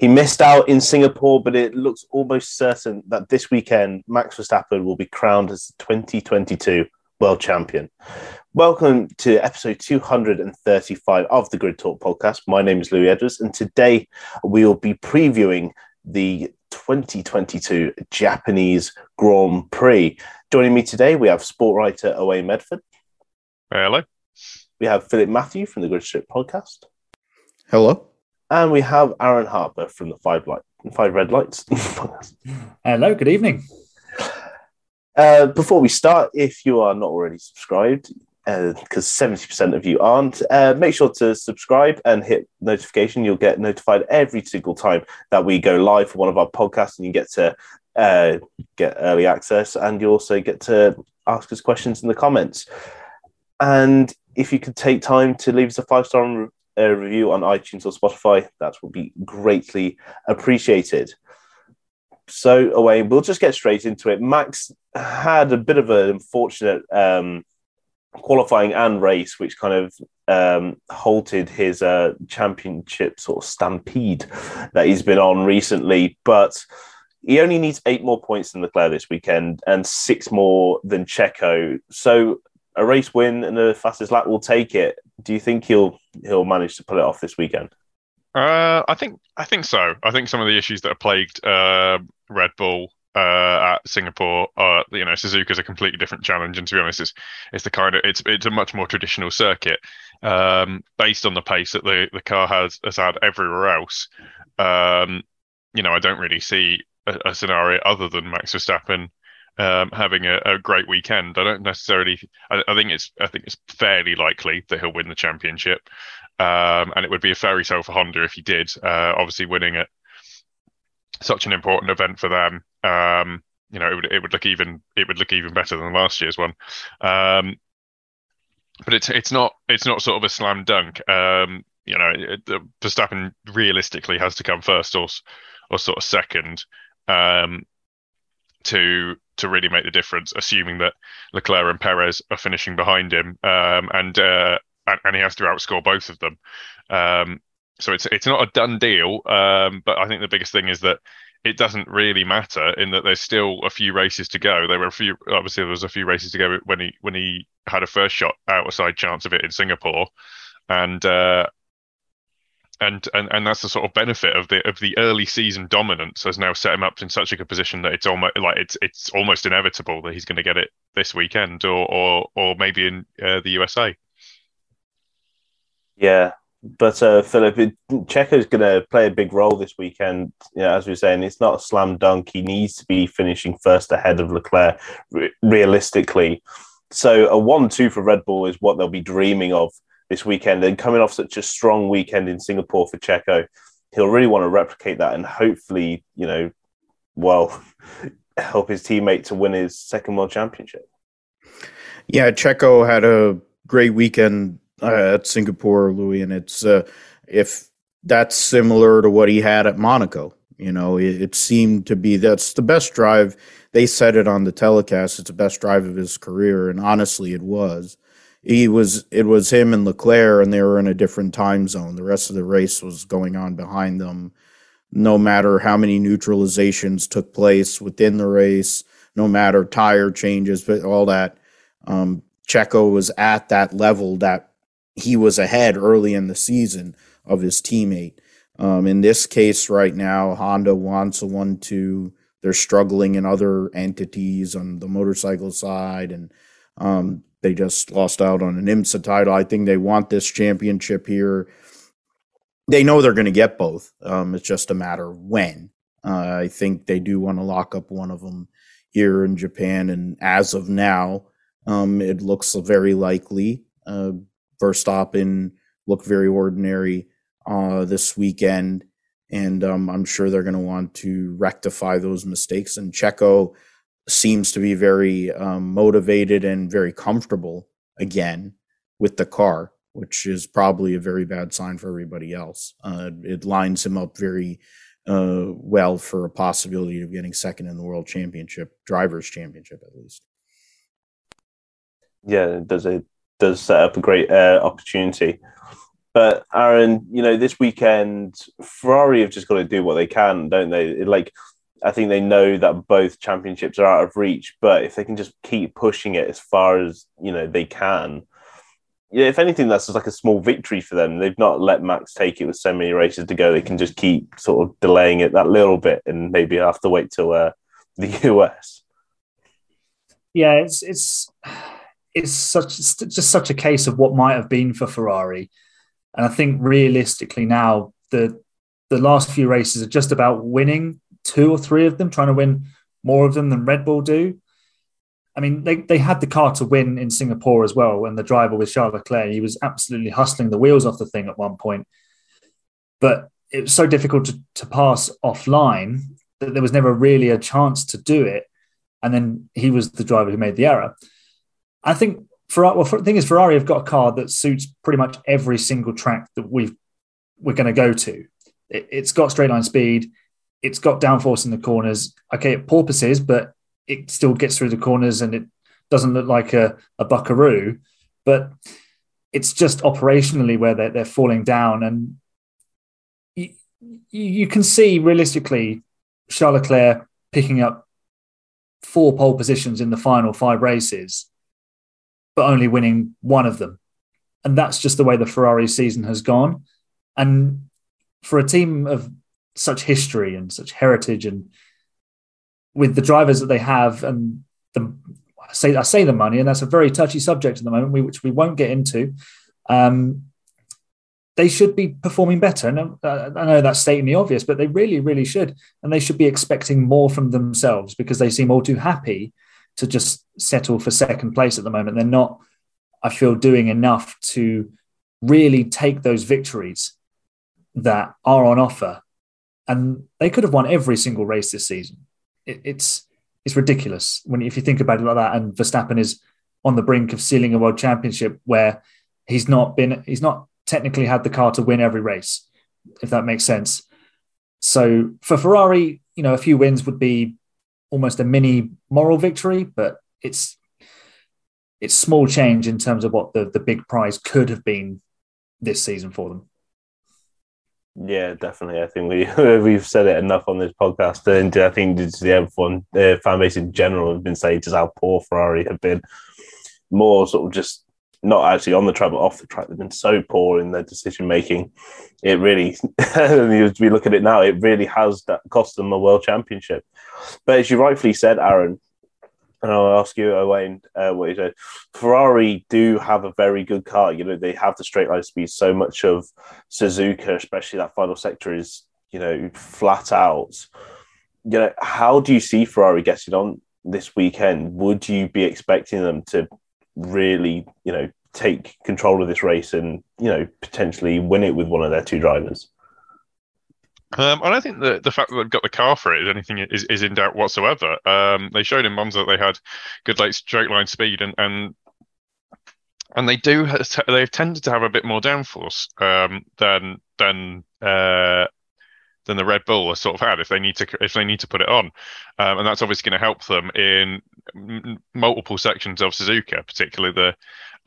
He missed out in Singapore, but it looks almost certain that this weekend Max Verstappen will be crowned as the 2022 world champion. Welcome to episode 235 of the Grid Talk podcast. My name is Louis Edwards, and today we will be previewing the 2022 Japanese Grand Prix. Joining me today, we have sport writer Owain Medford. Hello. We have Philip Matthew from the Grid Strip podcast. Hello. And we have Aaron Harper from the Five Light Five Red Lights. Hello, good evening. Uh, before we start, if you are not already subscribed, because uh, 70% of you aren't, uh, make sure to subscribe and hit notification. You'll get notified every single time that we go live for one of our podcasts, and you get to uh, get early access, and you also get to ask us questions in the comments. And if you could take time to leave us a five star uh, review on iTunes or Spotify, that would be greatly appreciated. So, away, we'll just get straight into it. Max had a bit of an unfortunate um, qualifying and race, which kind of um, halted his uh, championship sort of stampede that he's been on recently. But he only needs eight more points than Leclerc this weekend and six more than Checo. So a race win and the fastest lap will take it. Do you think he'll he'll manage to pull it off this weekend? Uh, I think I think so. I think some of the issues that have plagued uh, Red Bull uh, at Singapore are, you know, Suzuka is a completely different challenge, and to be honest, it's it's the kind of it's it's a much more traditional circuit um, based on the pace that the the car has has had everywhere else. Um, you know, I don't really see a, a scenario other than Max Verstappen um, having a, a, great weekend. I don't necessarily. I, I, think it's. I think it's fairly likely that he'll win the championship, um, and it would be a fairy tale for Honda if he did. Uh, obviously, winning at such an important event for them. Um, you know, it would it would look even it would look even better than last year's one. Um, but it's it's not it's not sort of a slam dunk. Um, you know, it, Verstappen realistically has to come first or or sort of second um, to to really make the difference, assuming that Leclerc and Perez are finishing behind him, um, and, uh, and, and he has to outscore both of them. Um, so it's it's not a done deal, um, but I think the biggest thing is that it doesn't really matter in that there's still a few races to go. There were a few, obviously, there was a few races to go when he when he had a first shot outside chance of it in Singapore, and uh, and and and that's the sort of benefit of the of the early season dominance has now set him up in such a good position that it's almost like it's it's almost inevitable that he's going to get it this weekend or or or maybe in uh, the USA. Yeah, but uh, Philip, is going to play a big role this weekend. You know, as we are saying, it's not a slam dunk. He needs to be finishing first ahead of Leclerc, re- realistically. So a one-two for Red Bull is what they'll be dreaming of this weekend. And coming off such a strong weekend in Singapore for Checo, he'll really want to replicate that and hopefully, you know, well, help his teammate to win his second world championship. Yeah, Checo had a great weekend uh, at Singapore, Louis, and it's uh, if that's similar to what he had at Monaco. You know, it, it, seemed to be that's the best drive. They said it on the telecast. It's the best drive of his career, and honestly, it was he was it was him and Leclerc, and they were in a different time zone. The rest of the race was going on behind them. No matter how many neutralizations took place within the race, no matter tire changes, but all that, um, Checo was at that level that he was ahead early in the season of his teammate. Um, in this case, right now, Honda wants a one-two. They're struggling in other entities on the motorcycle side, and um, they just lost out on an IMSA title. I think they want this championship here. They know they're going to get both. Um, it's just a matter of when. Uh, I think they do want to lock up one of them here in Japan, and as of now, um, it looks very likely. Uh, Verstappen looked very ordinary uh, this weekend, and um, I'm sure they're going to want to rectify those mistakes. And Checo seems to be very um, motivated and very comfortable again with the car, which is probably a very bad sign for everybody else. Uh, it lines him up very uh, well for a possibility of getting second in the world championship, drivers' championship at least. Yeah, does it does set up a great uh, opportunity. But Aaron, you know, this weekend Ferrari have just got to do what they can, don't they? Like, I think they know that both championships are out of reach, but if they can just keep pushing it as far as you know they can, yeah, if anything, that's just like a small victory for them. They've not let Max take it with so many races to go. They can just keep sort of delaying it that little bit, and maybe have to wait till uh, the US. Yeah, it's it's it's such it's just such a case of what might have been for Ferrari and I think realistically now the the last few races are just about winning two or three of them, trying to win more of them than Red Bull do. I mean, they, they had the car to win in Singapore as well. And the driver was Charles Leclerc, he was absolutely hustling the wheels off the thing at one point. But it was so difficult to, to pass offline that there was never really a chance to do it. And then he was the driver who made the error. I think Ferrari, well, the thing is, Ferrari have got a car that suits pretty much every single track that we've we're going to go to. It, has got straight line speed. It's got downforce in the corners. Okay, it porpoises, but it still gets through the corners and it doesn't look like a, a buckaroo. But it's just operationally where they're, they're falling down. And you, you can see realistically Charles Leclerc picking up four pole positions in the final five races but only winning one of them. And that's just the way the Ferrari season has gone. And for a team of such history and such heritage, and with the drivers that they have, and the I say I say the money, and that's a very touchy subject at the moment, which we won't get into. Um, they should be performing better. And uh, I know that's stating the obvious, but they really, really should. And they should be expecting more from themselves because they seem all too happy to just settle for second place at the moment. They're not, I feel, doing enough to really take those victories that are on offer. And they could have won every single race this season. It, it's it's ridiculous when if you think about it like that. And Verstappen is on the brink of sealing a world championship where he's not been he's not technically had the car to win every race, if that makes sense. So for Ferrari, you know, a few wins would be almost a mini moral victory, but it's it's small change in terms of what the, the big prize could have been this season for them. Yeah, definitely. I think we we've said it enough on this podcast, and I think the F1 uh, fan base in general has been saying just how poor Ferrari have been. More sort of just not actually on the track, but off the track. They've been so poor in their decision making. It really, as we look at it now, it really has cost them a world championship. But as you rightfully said, Aaron, and I'll ask you, Owain, uh, what you said. Ferrari do have a very good car. You know, they have the straight line speed. So much of Suzuka, especially that final sector, is you know flat out. You know, how do you see Ferrari getting on this weekend? Would you be expecting them to really, you know, take control of this race and you know potentially win it with one of their two drivers? Um, I don't think the the fact that they've got the car for it is anything is, is in doubt whatsoever. Um, they showed in Monza that they had good late straight line speed and and and they do they've tended to have a bit more downforce um, than than uh, than the Red Bull has sort of had if they need to if they need to put it on, um, and that's obviously going to help them in m- multiple sections of Suzuka, particularly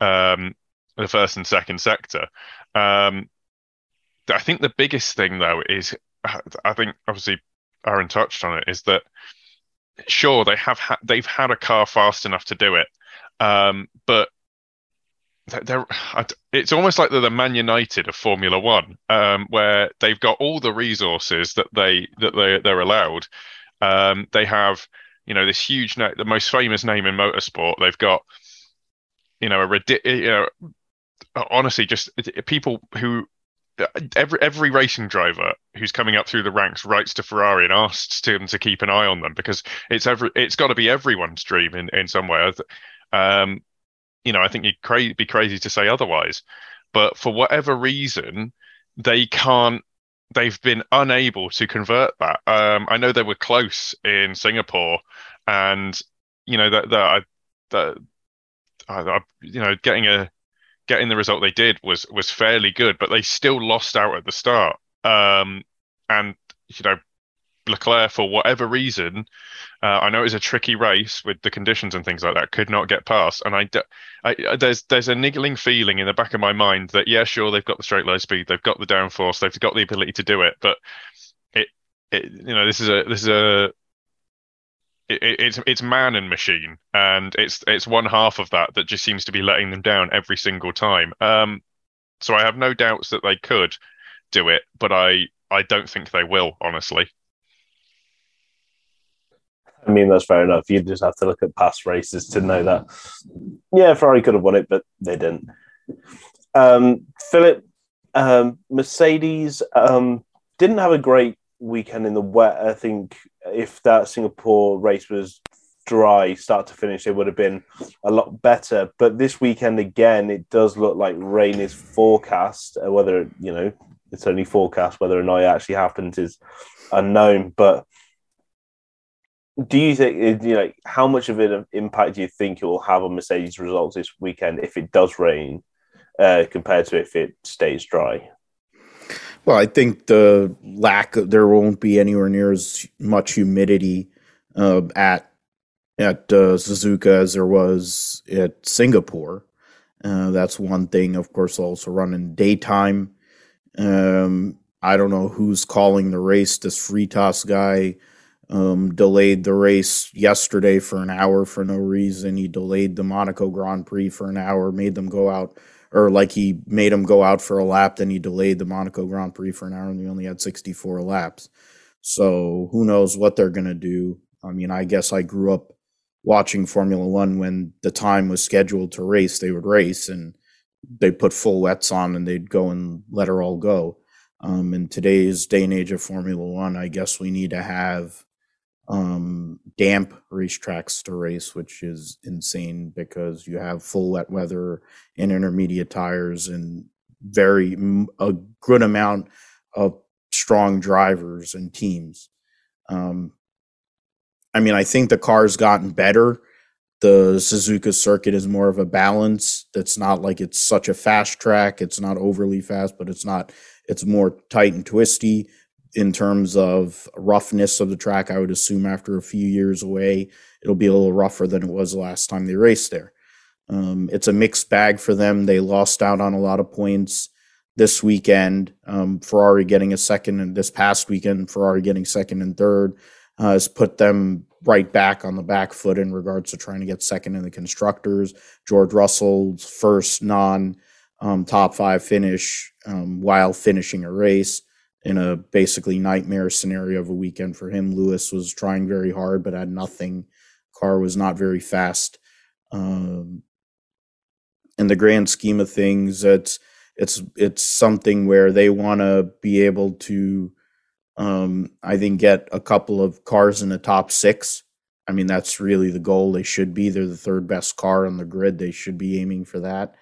the um, the first and second sector. Um, I think the biggest thing though is I think obviously Aaron touched on it is that sure they have ha- they've had a car fast enough to do it, um, but they're, it's almost like they're the Man United of Formula One, um, where they've got all the resources that they that they they're allowed. Um, they have, you know, this huge, the most famous name in motorsport. They've got, you know, a ridiculous, you know, honestly, just people who every every racing driver who's coming up through the ranks writes to Ferrari and asks them to keep an eye on them because it's every it's got to be everyone's dream in in some way. Um, you know, I think you'd cra- be crazy to say otherwise, but for whatever reason, they can't they've been unable to convert that. Um, I know they were close in Singapore, and you know that that that uh, you know getting a getting the result they did was was fairly good, but they still lost out at the start. Um, and you know Leclerc, for whatever reason, uh, I know it was a tricky race with the conditions and things like that, could not get past. And I, I, there's there's a niggling feeling in the back of my mind that yeah, sure, they've got the straight line speed, they've got the downforce, they've got the ability to do it, but it, it you know, this is a this is a it, it's it's man and machine, and it's it's one half of that that just seems to be letting them down every single time. Um, so I have no doubts that they could do it, but I I don't think they will, honestly. I mean, that's fair enough. You just have to look at past races to know that. Yeah, Ferrari could have won it, but they didn't. Um, Philip, um, Mercedes um, didn't have a great weekend in the wet. I think if that Singapore race was dry, start to finish, it would have been a lot better. But this weekend, again, it does look like rain is forecast. Uh, whether, you know, it's only forecast, whether or not it actually happens is unknown. But do you think you know how much of an impact do you think it will have on Mercedes results this weekend if it does rain uh, compared to if it stays dry? Well, I think the lack of there won't be anywhere near as much humidity uh, at at uh, Suzuka as there was at Singapore. Uh, that's one thing. Of course, also run in daytime. Um, I don't know who's calling the race. This Freitas guy um, delayed the race yesterday for an hour for no reason. He delayed the Monaco Grand Prix for an hour, made them go out, or like he made him go out for a lap, then he delayed the Monaco Grand Prix for an hour and he only had 64 laps. So who knows what they're going to do. I mean, I guess I grew up watching Formula One when the time was scheduled to race, they would race and they put full wets on and they'd go and let her all go. Um, in today's day and age of Formula One, I guess we need to have um, damp racetracks to race, which is insane because you have full wet weather and intermediate tires and very a good amount of strong drivers and teams. Um, I mean, I think the car's gotten better. The Suzuka circuit is more of a balance. That's not like it's such a fast track. It's not overly fast, but it's not. It's more tight and twisty in terms of roughness of the track. I would assume after a few years away, it'll be a little rougher than it was the last time they raced there. Um, it's a mixed bag for them. They lost out on a lot of points this weekend. Um, Ferrari getting a second, and this past weekend, Ferrari getting second and third uh, has put them right back on the back foot in regards to trying to get second in the constructors. George Russell's first non um, top five finish um, while finishing a race in a basically nightmare scenario of a weekend for him. Lewis was trying very hard, but had nothing. Car was not very fast. Um, in the grand scheme of things, it's it's it's something where they want to be able to, um, I think, get a couple of cars in the top six. I mean, that's really the goal. They should be. They're the third best car on the grid. They should be aiming for that.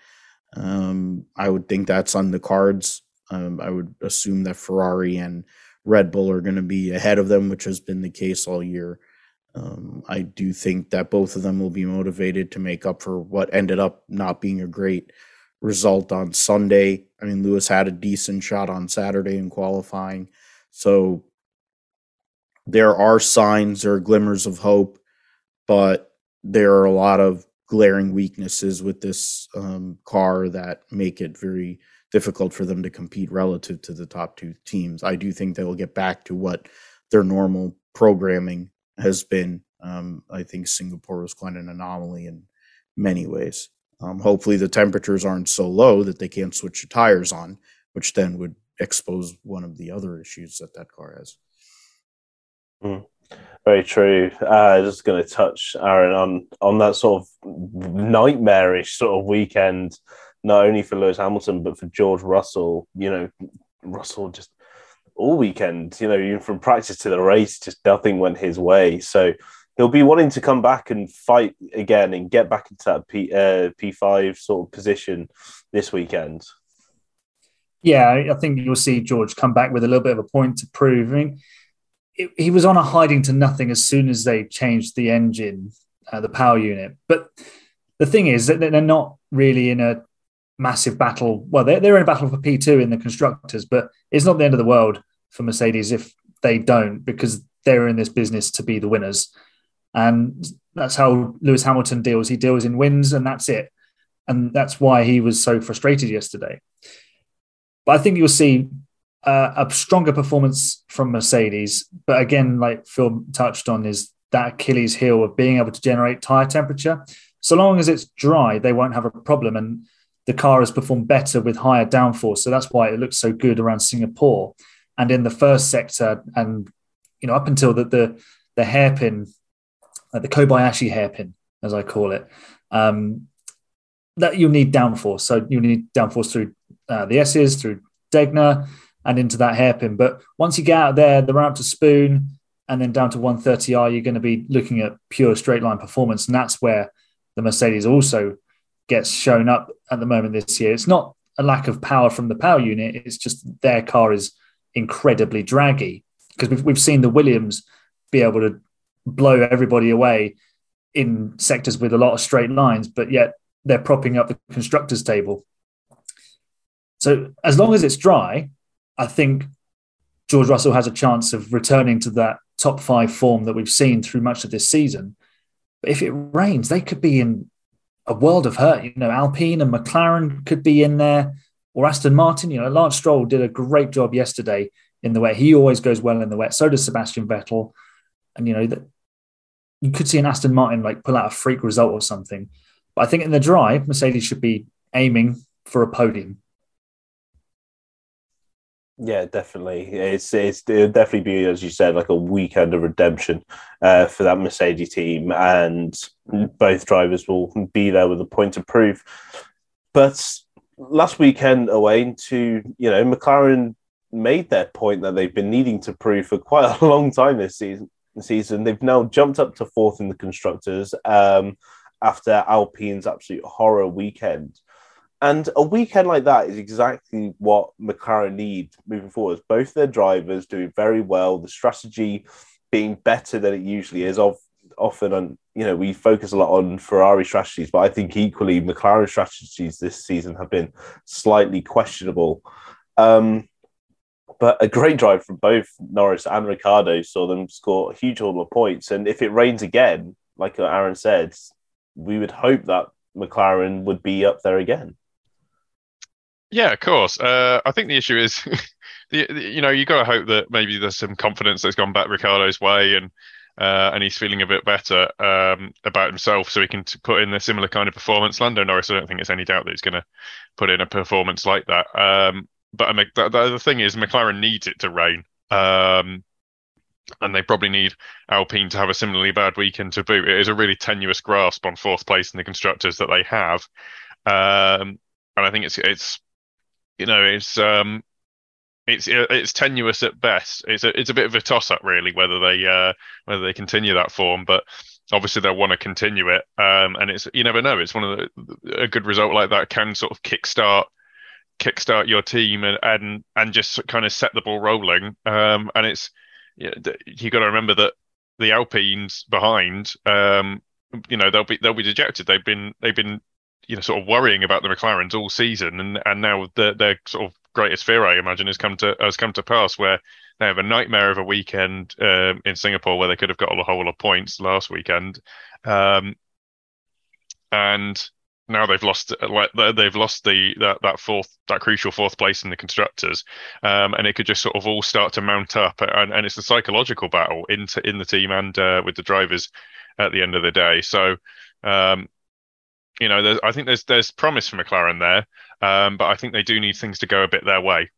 Um, I would think that's on the cards um, I would assume that Ferrari and Red Bull are going to be ahead of them, which has been the case all year. Um, I do think that both of them will be motivated to make up for what ended up not being a great result on Sunday. I mean, Lewis had a decent shot on Saturday in qualifying. So there are signs, are glimmers of hope, but there are a lot of glaring weaknesses with this um, car that make it very difficult for them to compete relative to the top two teams. I do think they'll get back to what their normal programming has been. Um, I think Singapore was quite an anomaly in many ways. Um, hopefully, the temperatures aren't so low that they can't switch the tires on, which then would expose one of the other issues that that car has. Mm, very true. Uh, just going to touch Aaron on on that sort of nightmarish sort of weekend not only for Lewis Hamilton but for George Russell. You know, Russell just all weekend, you know, even from practice to the race, just nothing went his way. So he'll be wanting to come back and fight again and get back into that P uh, P five sort of position this weekend. Yeah, I think you'll see George come back with a little bit of a point to prove. I mean, it, he was on a hiding to nothing as soon as they changed the engine, uh, the power unit. But the thing is that they're not really in a massive battle. Well, they're, they're in a battle for P2 in the constructors, but it's not the end of the world for Mercedes if they don't, because they're in this business to be the winners. And that's how Lewis Hamilton deals. He deals in wins, and that's it. And that's why he was so frustrated yesterday. But I think you'll see uh, a stronger performance from Mercedes. But again, like Phil touched on, is that Achilles heel of being able to generate tire temperature. So long as it's dry, they won't have a problem. And the car has performed better with higher downforce. So that's why it looks so good around Singapore. And in the first sector, and you know, up until the the, the hairpin, uh, the Kobayashi hairpin, as I call it, um, that you need downforce. So you need downforce through uh, the S's, through Degner, and into that hairpin. But once you get out there, the ramp to Spoon, and then down to 130R, you're going to be looking at pure straight line performance, and that's where the Mercedes also gets shown up at the moment this year. It's not a lack of power from the power unit; it's just their car is incredibly draggy because we've, we've seen the Williams be able to blow everybody away in sectors with a lot of straight lines, but yet they're propping up the constructors table. So as long as it's dry, I think George Russell has a chance of returning to that top five form that we've seen through much of this season. But if it rains, they could be in a world of hurt. You know, Alpine and McLaren could be in there, or Aston Martin. You know, Lance Stroll did a great job yesterday in the wet. He always goes well in the wet. So does Sebastian Vettel. And you know that you could see an Aston Martin like pull out a freak result or something. But I think in the dry, Mercedes should be aiming for a podium. Yeah, definitely. It's it's it'll definitely be as you said, like a weekend of redemption uh, for that Mercedes team, and both drivers will be there with a point to prove. But last weekend away to you know McLaren made their point that they've been needing to prove for quite a long time this season. Season they've now jumped up to fourth in the constructors um, after Alpine's absolute horror weekend. And a weekend like that is exactly what McLaren need moving forward. Both their drivers doing very well, the strategy being better than it usually is. Of often, and you know, we focus a lot on Ferrari strategies, but I think equally McLaren strategies this season have been slightly questionable. Um, but a great drive from both Norris and Ricciardo saw them score a huge haul of points. And if it rains again, like Aaron said, we would hope that McLaren would be up there again. Yeah, of course. Uh, I think the issue is, the, the, you know, you got to hope that maybe there's some confidence that's gone back Ricciardo's way, and uh, and he's feeling a bit better um, about himself, so he can t- put in a similar kind of performance. Lando Norris, I don't think there's any doubt that he's going to put in a performance like that. Um, but I mean, the, the, thing is, McLaren needs it to rain. Um, and they probably need Alpine to have a similarly bad weekend to boot. It is a really tenuous grasp on fourth place in the constructors that they have, um, and I think it's it's you know, it's um, it's it's tenuous at best. It's a it's a bit of a toss up really whether they uh, whether they continue that form, but obviously they'll want to continue it. Um, and it's you never know. It's one of the a good result like that can sort of kickstart kickstart your team and and and just kind of set the ball rolling. Um, and it's you, got to remember that the Alpines behind, um, you know, they'll be they'll be dejected. They've been they've been you know sort of worrying about the McLarens all season, and and now the, their sort of greatest fear, I imagine, has come to has come to pass where they have a nightmare of a weekend um, in Singapore where they could have got a whole lot of points last weekend, um, and now they've lost like they've lost the that, that fourth that crucial fourth place in the constructors um, and it could just sort of all start to mount up and, and it's a psychological battle into in the team and uh, with the drivers at the end of the day. So um, you know, I think there's there's promise for McLaren there, um, but I think they do need things to go a bit their way.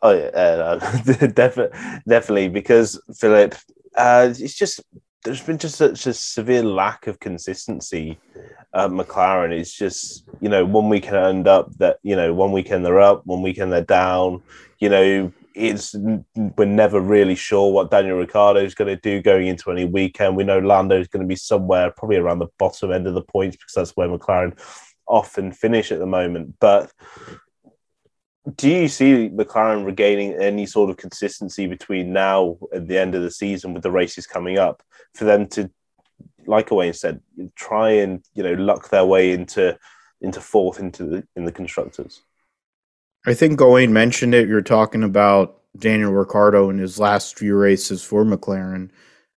Oh yeah, uh, definitely, definitely, because Philip, uh, it's just there's been just such a severe lack of consistency at McLaren. It's just you know one weekend end up that you know one weekend they're up, one weekend they're down. You know it's we're never really sure what Daniel Ricciardo is going to do going into any weekend. We know Lando is going to be somewhere probably around the bottom end of the points because that's where McLaren often finish at the moment. But do you see McLaren regaining any sort of consistency between now and the end of the season with the races coming up for them to, like Owain said, try and you know luck their way into into fourth into the in the constructors? I think Owain mentioned it. You're talking about Daniel Ricciardo in his last few races for McLaren.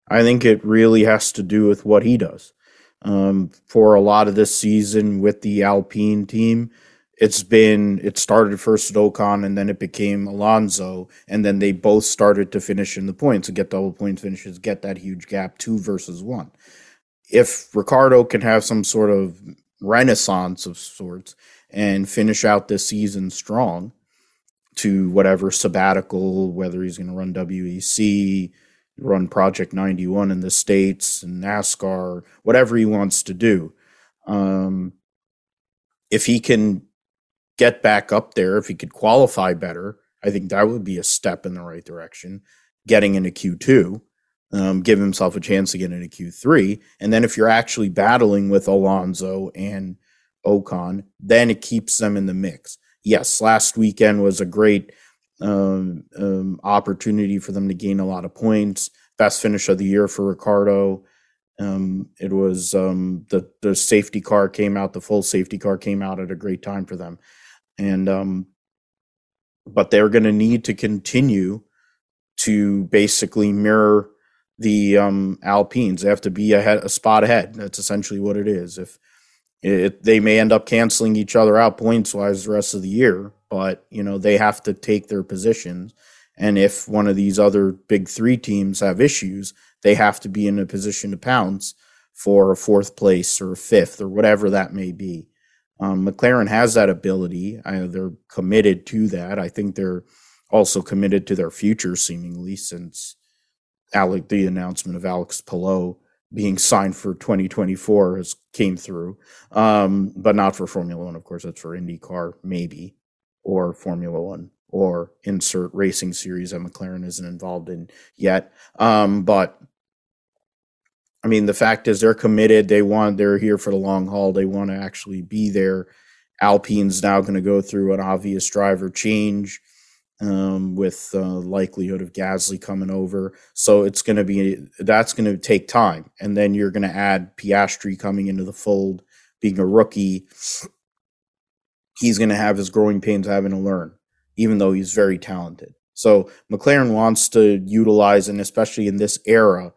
I think it really has to do with what he does. Um, for a lot of this season with the Alpine team, it's been it started first at Ocon and then it became Alonso, and then they both started to finish in the points and get double points finishes, get that huge gap two versus one. If Ricciardo can have some sort of renaissance of sorts and finish out this season strong to whatever sabbatical, whether he's going to run WEC, run Project 91 in the States and NASCAR, whatever he wants to do. Um, if he can get back up there, if he could qualify better, I think that would be a step in the right direction. Getting into Q2, um, give himself a chance to get into Q3. And then if you're actually battling with Alonso and Ocon, then it keeps them in the mix. Yes, last weekend was a great um, um, opportunity for them to gain a lot of points. Best finish of the year for Ricciardo. Um, it was um, the the safety car came out, the full safety car came out at a great time for them, and um, but they're going to need to continue to basically mirror the um, Alpines. They have to be ahead, a spot ahead. That's essentially what it is. If it, they may end up canceling each other out points wise the rest of the year, but you know they have to take their positions. And if one of these other big three teams have issues, they have to be in a position to pounce for a fourth place or a fifth or whatever that may be. Um, McLaren has that ability. I, they're committed to that. I think they're also committed to their future, seemingly, since Alec, the announcement of Alex Palou being signed for 2024 has came through, um, but not for Formula One. Of course, that's for IndyCar, maybe, or Formula One, or insert racing series that McLaren isn't involved in yet. Um, but I mean, the fact is they're committed. They want they're here for the long haul. They want to actually be there. Alpine's now going to go through an obvious driver change um, with uh, likelihood of Gasly coming over. So it's going to be that's going to take time, and then you're going to add Piastri coming into the fold, being a rookie. He's going to have his growing pains having to learn, even though he's very talented. So McLaren wants to utilize, and especially in this era,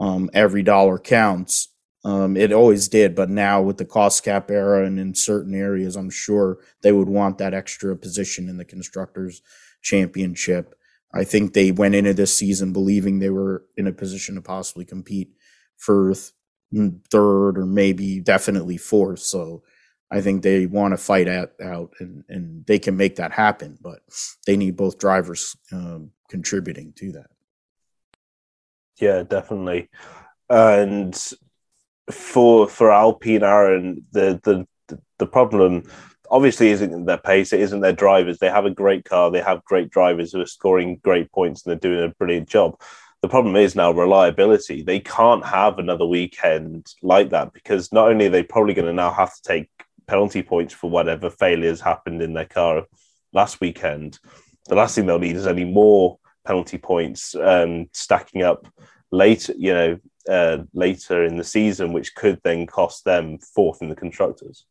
um, every dollar counts. Um, it always did, but now with the cost cap era and in certain areas, I'm sure they would want that extra position in the constructors championship. I think they went into this season believing they were in a position to possibly compete for th- third or maybe definitely fourth. So I think they want to fight at, out and, and they can make that happen, but they need both drivers um, contributing to that. Yeah, definitely. And for for Alpine Aaron, the the the problem obviously isn't their pace, it isn't their drivers. They have a great car, they have great drivers who are scoring great points and they're doing a brilliant job. The problem is now reliability. They can't have another weekend like that because not only are they probably going to now have to take penalty points for whatever failures happened in their car last weekend, the last thing they'll need is any more penalty points um, stacking up later, you know, uh, later in the season, which could then cost them fourth in the constructors.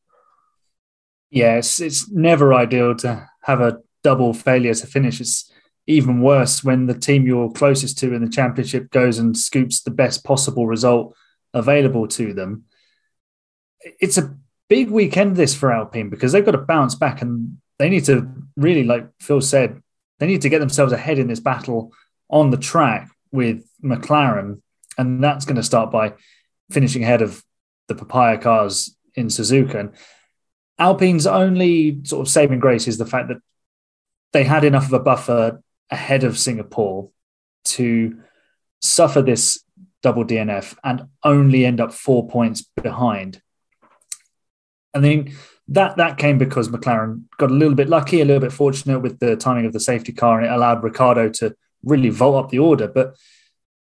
Yes, it's never ideal to have a double failure to finish. It's even worse when the team you're closest to in the championship goes and scoops the best possible result available to them. It's a big weekend this for Alpine because they've got to bounce back and they need to really, like Phil said, they need to get themselves ahead in this battle on the track with McLaren. And that's going to start by finishing ahead of the papaya cars in Suzuka. And Alpine's only sort of saving grace is the fact that they had enough of a buffer ahead of Singapore to suffer this double DNF and only end up four points behind. I mean, that that came because McLaren got a little bit lucky, a little bit fortunate with the timing of the safety car, and it allowed Ricciardo to really vault up the order. But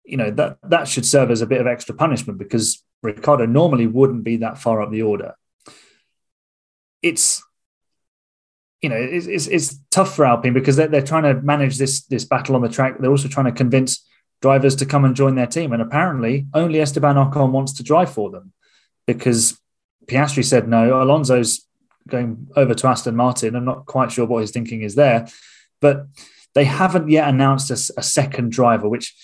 you know that that should serve as a bit of extra punishment because Ricciardo normally wouldn't be that far up the order. It's you know it's, it's, it's tough for Alpine because they're, they're trying to manage this this battle on the track. They're also trying to convince drivers to come and join their team, and apparently only Esteban Ocon wants to drive for them because Piastri said no. Alonso's going over to Aston Martin. I'm not quite sure what his thinking is there, but they haven't yet announced a, a second driver, which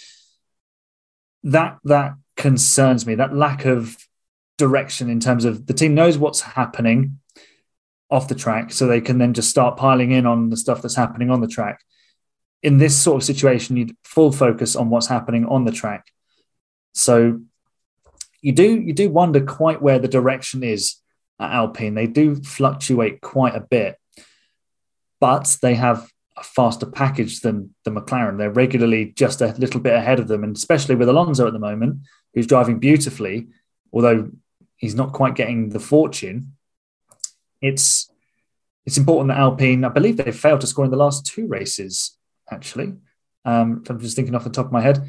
that that concerns me. That lack of direction in terms of the team knows what's happening off the track, so they can then just start piling in on the stuff that's happening on the track. In this sort of situation, you need full focus on what's happening on the track. So you do you do wonder quite where the direction is at Alpine. They do fluctuate quite a bit, but they have a faster package than the McLaren. They're regularly just a little bit ahead of them, and especially with Alonso at the moment, who's driving beautifully, although he's not quite getting the fortune. It's it's important that Alpine, I believe they've failed to score in the last two races, actually. Um, I'm just thinking off the top of my head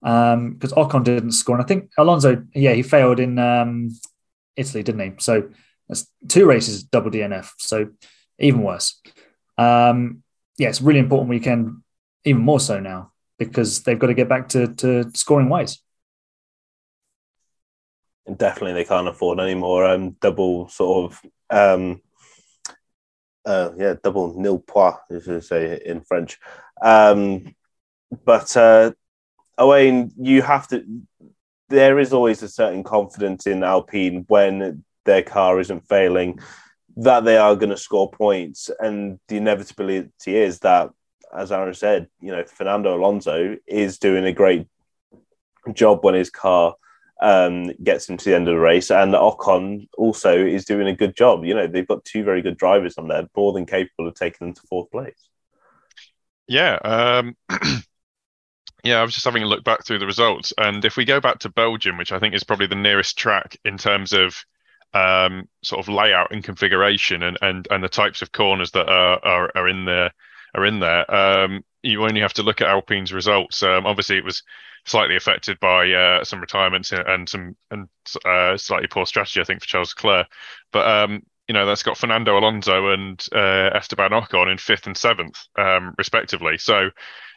because um, Ocon didn't score, and I think Alonso, yeah, he failed in um, Italy, didn't he? So that's two races double DNF, so even worse. Um, yeah, it's really important weekend, even more so now because they've got to get back to, to scoring ways. Definitely, they can't afford any more um, double sort of um, uh, yeah, double nil pois, as say in French. Um, but uh, Owain, you have to. There is always a certain confidence in Alpine when their car isn't failing that they are going to score points, and the inevitability is that, as Aaron said, you know, Fernando Alonso is doing a great job when his car um, gets him to the end of the race, and Ocon also is doing a good job. You know, they've got two very good drivers on there, more than capable of taking them to fourth place. Yeah, um, Yeah, I was just having a look back through the results, and if we go back to Belgium, which I think is probably the nearest track in terms of um, sort of layout and configuration, and, and and the types of corners that are are, are in there are in there, um, you only have to look at Alpine's results. Um, obviously, it was slightly affected by uh, some retirements and some and uh, slightly poor strategy, I think, for Charles Leclerc. But um, you know, that's got Fernando Alonso and uh, Esteban Ocon in fifth and seventh, um, respectively. So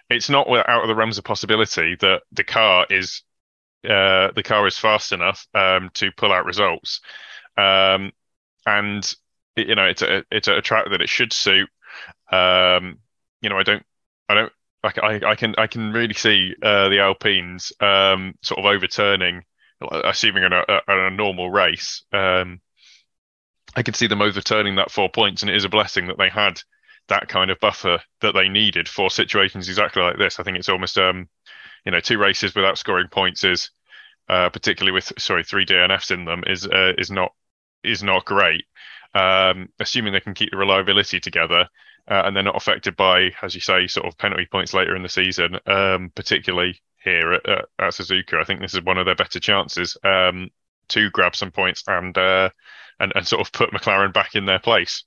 it's not out of the realms of possibility that the car is uh, the car is fast enough um, to pull out results, um, and you know it's a it's a track that it should suit. Um, you know, I don't I don't I, I can I can really see uh, the Alpines um, sort of overturning, assuming in a, a, a normal race. Um, I can see them overturning that four points, and it is a blessing that they had that kind of buffer that they needed for situations exactly like this. I think it's almost um, you know, two races without scoring points is uh, particularly with sorry three DNFs in them is uh, is not is not great. Um, assuming they can keep the reliability together uh, and they're not affected by, as you say, sort of penalty points later in the season, um, particularly here at, at, Suzuka. I think this is one of their better chances um, to grab some points and, uh, and and sort of put McLaren back in their place.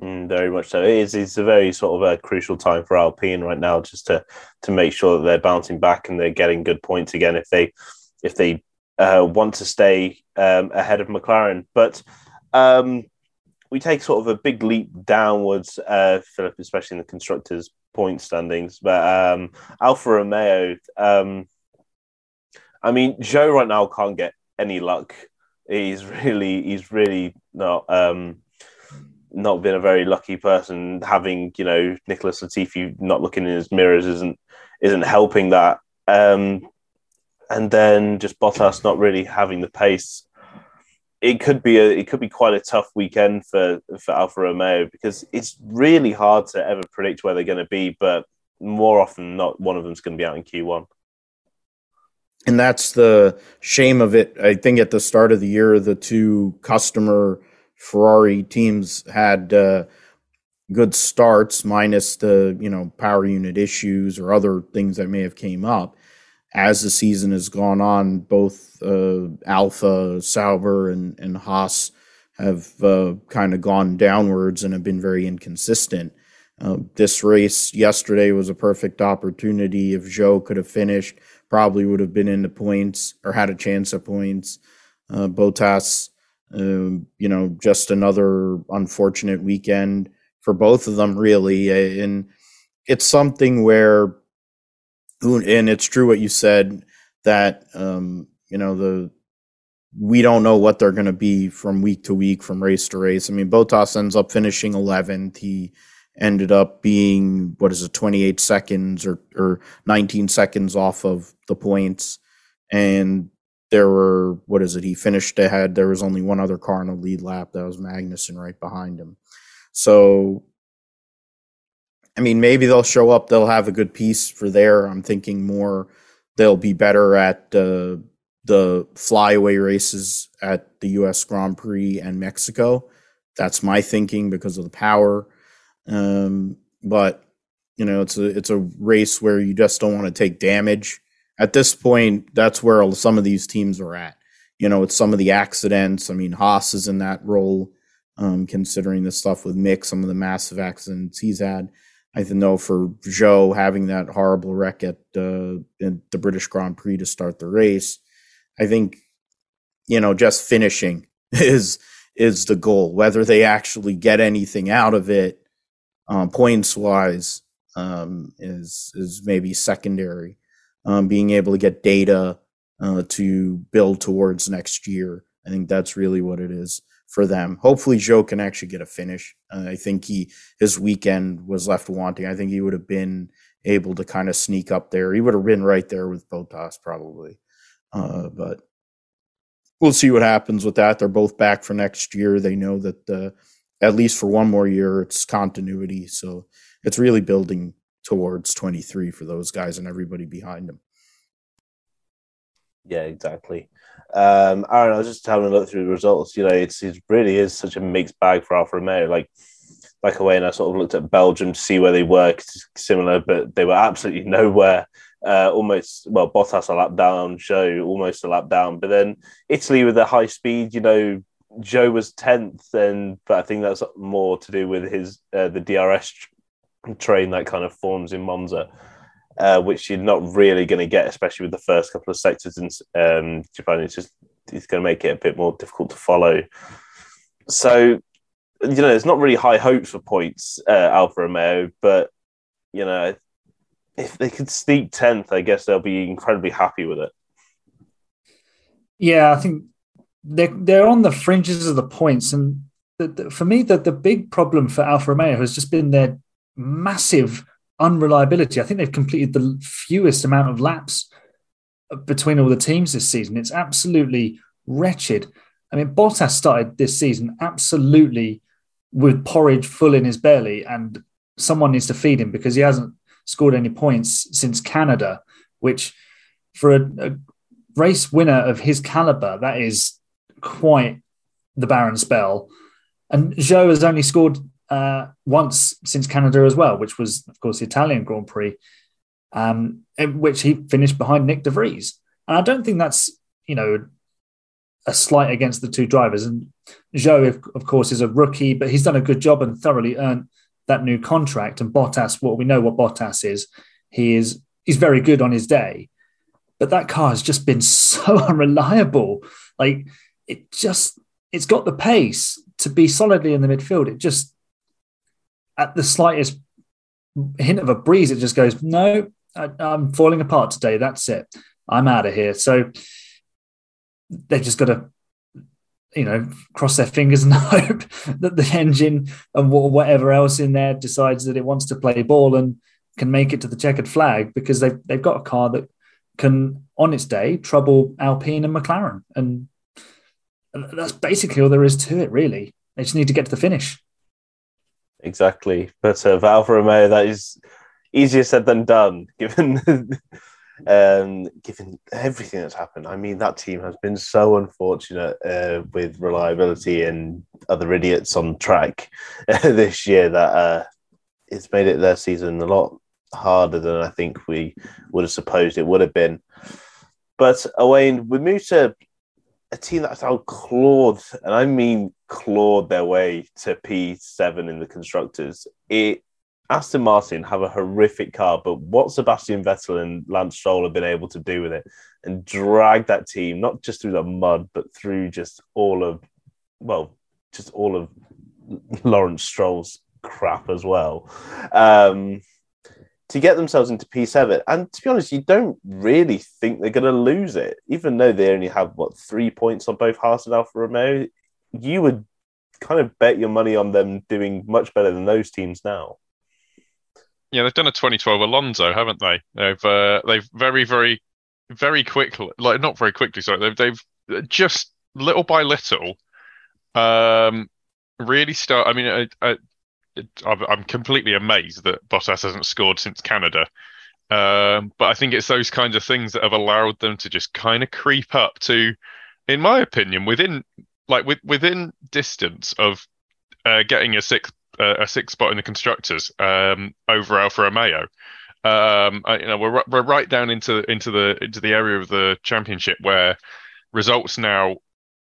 Mm, very much so. It is. It's a very sort of a crucial time for Alpine right now, just to to make sure that they're bouncing back and they're getting good points again if they if they uh, want to stay um, ahead of McLaren. But um, we take sort of a big leap downwards, uh, Philip, especially in the constructors' point standings. But um, Alfa Romeo, um, I mean, Zhou right now can't get any luck. He's really, he's really not. Um, not been a very lucky person. Having you know Nicholas Latifi not looking in his mirrors isn't isn't helping that. Um, and then just Bottas not really having the pace. It could be a it could be quite a tough weekend for for Alfa Romeo because it's really hard to ever predict where they're going to be, but more often not, one of them's going to be out in Q1. And that's the shame of it. I think at the start of the year, the two customer Ferrari teams had uh, good starts, minus the you know power unit issues or other things that may have came up. As the season has gone on, both uh, Alfa, Sauber, and and Haas have uh, kind of gone downwards and have been very inconsistent. Uh, this race yesterday was a perfect opportunity. If Zhou could have finished, probably would have been in the points or had a chance of points. Uh, Bottas Um, you know, just another unfortunate weekend for both of them, really. And it's something where, and it's true what you said that um, you know the we don't know what they're going to be from week to week, from race to race. I mean, Bottas ends up finishing 11th. He ended up being what is it, 28 seconds or or 19 seconds off of the points, and there were what is it? He finished ahead. There was only one other car in the lead lap. That was Magnussen right behind him. So, I mean, maybe they'll show up. They'll have a good piece for there. I'm thinking more. They'll be better at uh, the flyaway races at the U.S. Grand Prix and Mexico. That's my thinking because of the power. Um, but you know, it's a it's a race where you just don't want to take damage. At this point, that's where some of these teams are at. You know, it's some of the accidents. I mean, Haas is in that role, um, considering the stuff with Mick, some of the massive accidents he's had. I know for Zhou having that horrible wreck at uh, the British Grand Prix to start the race, I think you know just finishing is is the goal. Whether they actually get anything out of it, um, points wise, um, is is maybe secondary. Um, being able to get data uh, to build towards next year, I think that's really what it is for them. Hopefully, Zhou can actually get a finish. Uh, I think he his weekend was left wanting. I think he would have been able to kind of sneak up there. He would have been right there with Bottas probably. Uh, but we'll see what happens with that. They're both back for next year. They know that uh, at least for one more year, it's continuity. So it's really building towards 23 for those guys and everybody behind them. Yeah, exactly. Um, Aaron, I was just having a look through the results. You know, it's it really is such a mixed bag for Alfa Romeo. Like, like away, and I sort of looked at Belgium to see where they were similar, but they were absolutely nowhere uh, almost well Bottas a lap down, Zhou almost a lap down. But then Italy with the high speed, you know, Zhou was tenth, and but I think that's more to do with his uh, the DRS train that kind of forms in Monza, uh, which you're not really going to get, especially with the first couple of sectors in um, Japan. It's just it's going to make it a bit more difficult to follow. So, you know, there's not really high hopes for points, uh, Alfa Romeo, but you know, if they could sneak tenth, I guess they'll be incredibly happy with it. Yeah, I think they're they're on the fringes of the points, and the, the, for me, the the big problem for Alfa Romeo has just been their massive unreliability. I think they've completed the fewest amount of laps between all the teams this season. It's absolutely wretched. I mean, Bottas started this season absolutely with porridge full in his belly, and someone needs to feed him because he hasn't scored any points since Canada, which for a, a race winner of his caliber, that is quite the barren spell. And Zhou has only scored uh, once since Canada as well, which was, of course, the Italian Grand Prix, um, in which he finished behind Nyck de Vries. And I don't think that's, you know, a slight against the two drivers. And Zhou, of course, is a rookie, but he's done a good job and thoroughly earned that new contract. And Bottas, well, we know what Bottas is, he is he's very good on his day, but that car has just been so unreliable. Like it just it's got the pace to be solidly in the midfield. It just at the slightest hint of a breeze, it just goes, no, I, I'm falling apart today. That's it. I'm out of here. So they've just got to you know, cross their fingers and hope that the engine and whatever else in there decides that it wants to play ball and can make it to the checkered flag because they've they've got a car that can, on its day, trouble Alpine and McLaren, and that's basically all there is to it. Really, they just need to get to the finish. Exactly, but uh, Romeo, that is easier said than done, given um, given everything that's happened. I mean, that team has been so unfortunate uh, with reliability and other idiots on track this year that uh, it's made it their season a lot harder than I think we would have supposed it would have been. But Owain, we moved to a team that's now clawed, and I mean clawed their way to P7 in the constructors. It Aston Martin have a horrific car, but what Sebastian Vettel and Lance Stroll have been able to do with it and drag that team not just through the mud, but through just all of well, just all of Lawrence Stroll's crap as well. Um, to get themselves into P7. And to be honest, you don't really think they're going to lose it, even though they only have, what, three points on both Haas and Alfa Romeo. You would kind of bet your money on them doing much better than those teams now. Yeah, they've done a 2012 Alonso, haven't they? They've uh, they've very very very quickly, like not very quickly, sorry, they've they've just little by little, um, really start. I mean, I, I, I'm completely amazed that Bottas hasn't scored since Canada. Um, but I think it's those kinds of things that have allowed them to just kind of creep up to, in my opinion, within like with, within distance of uh, getting a sixth uh, a sixth spot in the constructors um, over Alfa Romeo. Um, you know, we're we're right down into into the into the area of the championship where results now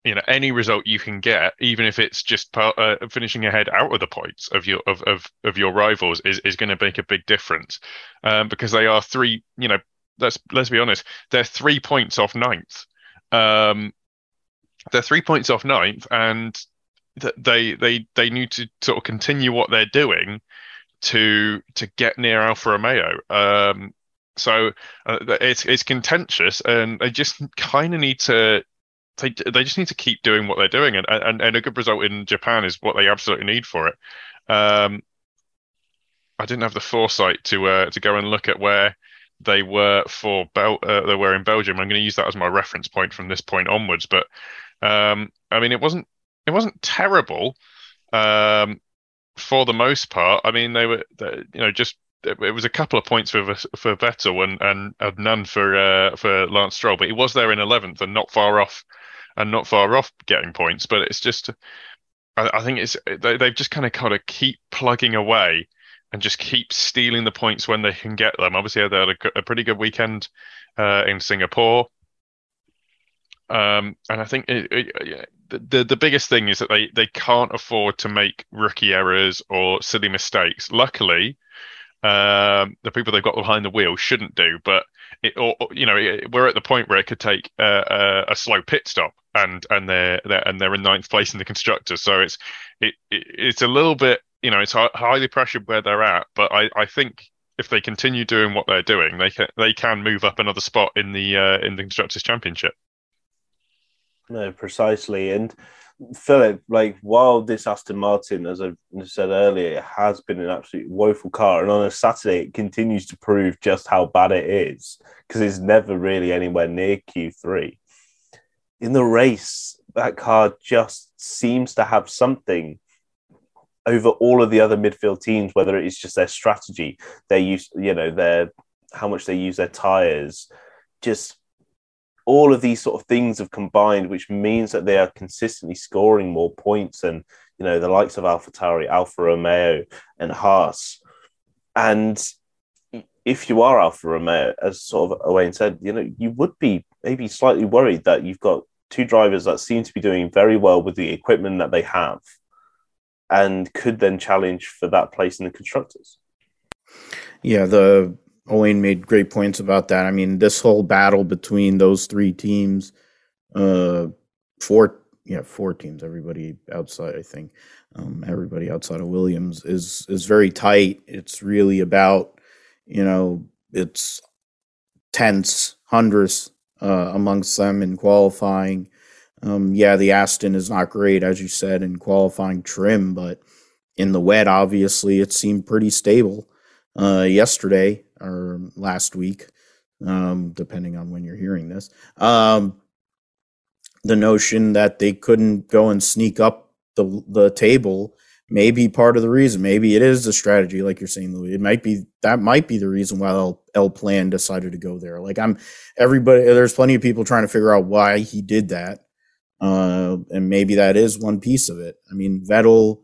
you know any result you can get, even if it's just uh, finishing ahead out of the points of your of of, of your rivals, is, is going to make a big difference um, because they are three. You know, let's let's be honest, they're three points off ninth. Um, they're three points off ninth, and they they they need to sort of continue what they're doing to to get near Alfa Romeo. Um, so uh, it's it's contentious, and they just kind of need to they they just need to keep doing what they're doing, and and, and a good result in Japan is what they absolutely need for it. Um, I didn't have the foresight to uh, to go and look at where they were for Bel- uh, they were in Belgium. I'm going to use that as my reference point from this point onwards. But um, I mean, it wasn't it wasn't terrible um, for the most part. I mean, they were they, you know just it was a couple of points for for Vettel and and, and none for uh, for Lance Stroll, but he was there in eleventh and not far off and not far off getting points. But it's just, I, I think it's they, they've just kind of kind of keep plugging away and just keep stealing the points when they can get them. Obviously, they had a, a pretty good weekend uh, in Singapore. Um, and I think it, it, the the biggest thing is that they they can't afford to make rookie errors or silly mistakes. Luckily, um, the people they've got behind the wheel shouldn't do, but it, or, you know, it, we're at the point where it could take a, a, slow pit stop, and and they're, they're and they're in ninth place in the constructors. So it's it, it it's a little bit, you know, it's highly pressured where they're at. But I I think if they continue doing what they're doing, they can they can move up another spot in the uh, in the constructors championship. No, precisely, and Philip, like while this Aston Martin, as I said earlier, has been an absolute woeful car, and on a Saturday it continues to prove just how bad it is because it's never really anywhere near Q3. In the race, that car just seems to have something over all of the other midfield teams, whether it's just their strategy, their use, you know, their how much they use their tires, just all of these sort of things have combined, which means that they are consistently scoring more points than you know the likes of AlphaTauri, Alfa Romeo, and Haas. And if you are Alfa Romeo, as sort of Owain said, you know you would be maybe slightly worried that you've got two drivers that seem to be doing very well with the equipment that they have, and could then challenge for that place in the constructors. Yeah, the Owain made great points about that. I mean, this whole battle between those three teams, uh, four, yeah, four teams, everybody outside, I think, um, everybody outside of Williams is is very tight. It's really about, you know, it's tenths, hundredths uh, amongst them in qualifying. Um, yeah, the Aston is not great, as you said, in qualifying trim, but in the wet, obviously, it seemed pretty stable uh, yesterday or last week, um, depending on when you're hearing this. Um, the notion that they couldn't go and sneak up the the table may be part of the reason. Maybe it is the strategy, like you're saying, Louis. It might be that might be the reason why El Plan decided to go there. Like I'm everybody. There's plenty of people trying to figure out why he did that, uh, and maybe that is one piece of it. I mean, Vettel,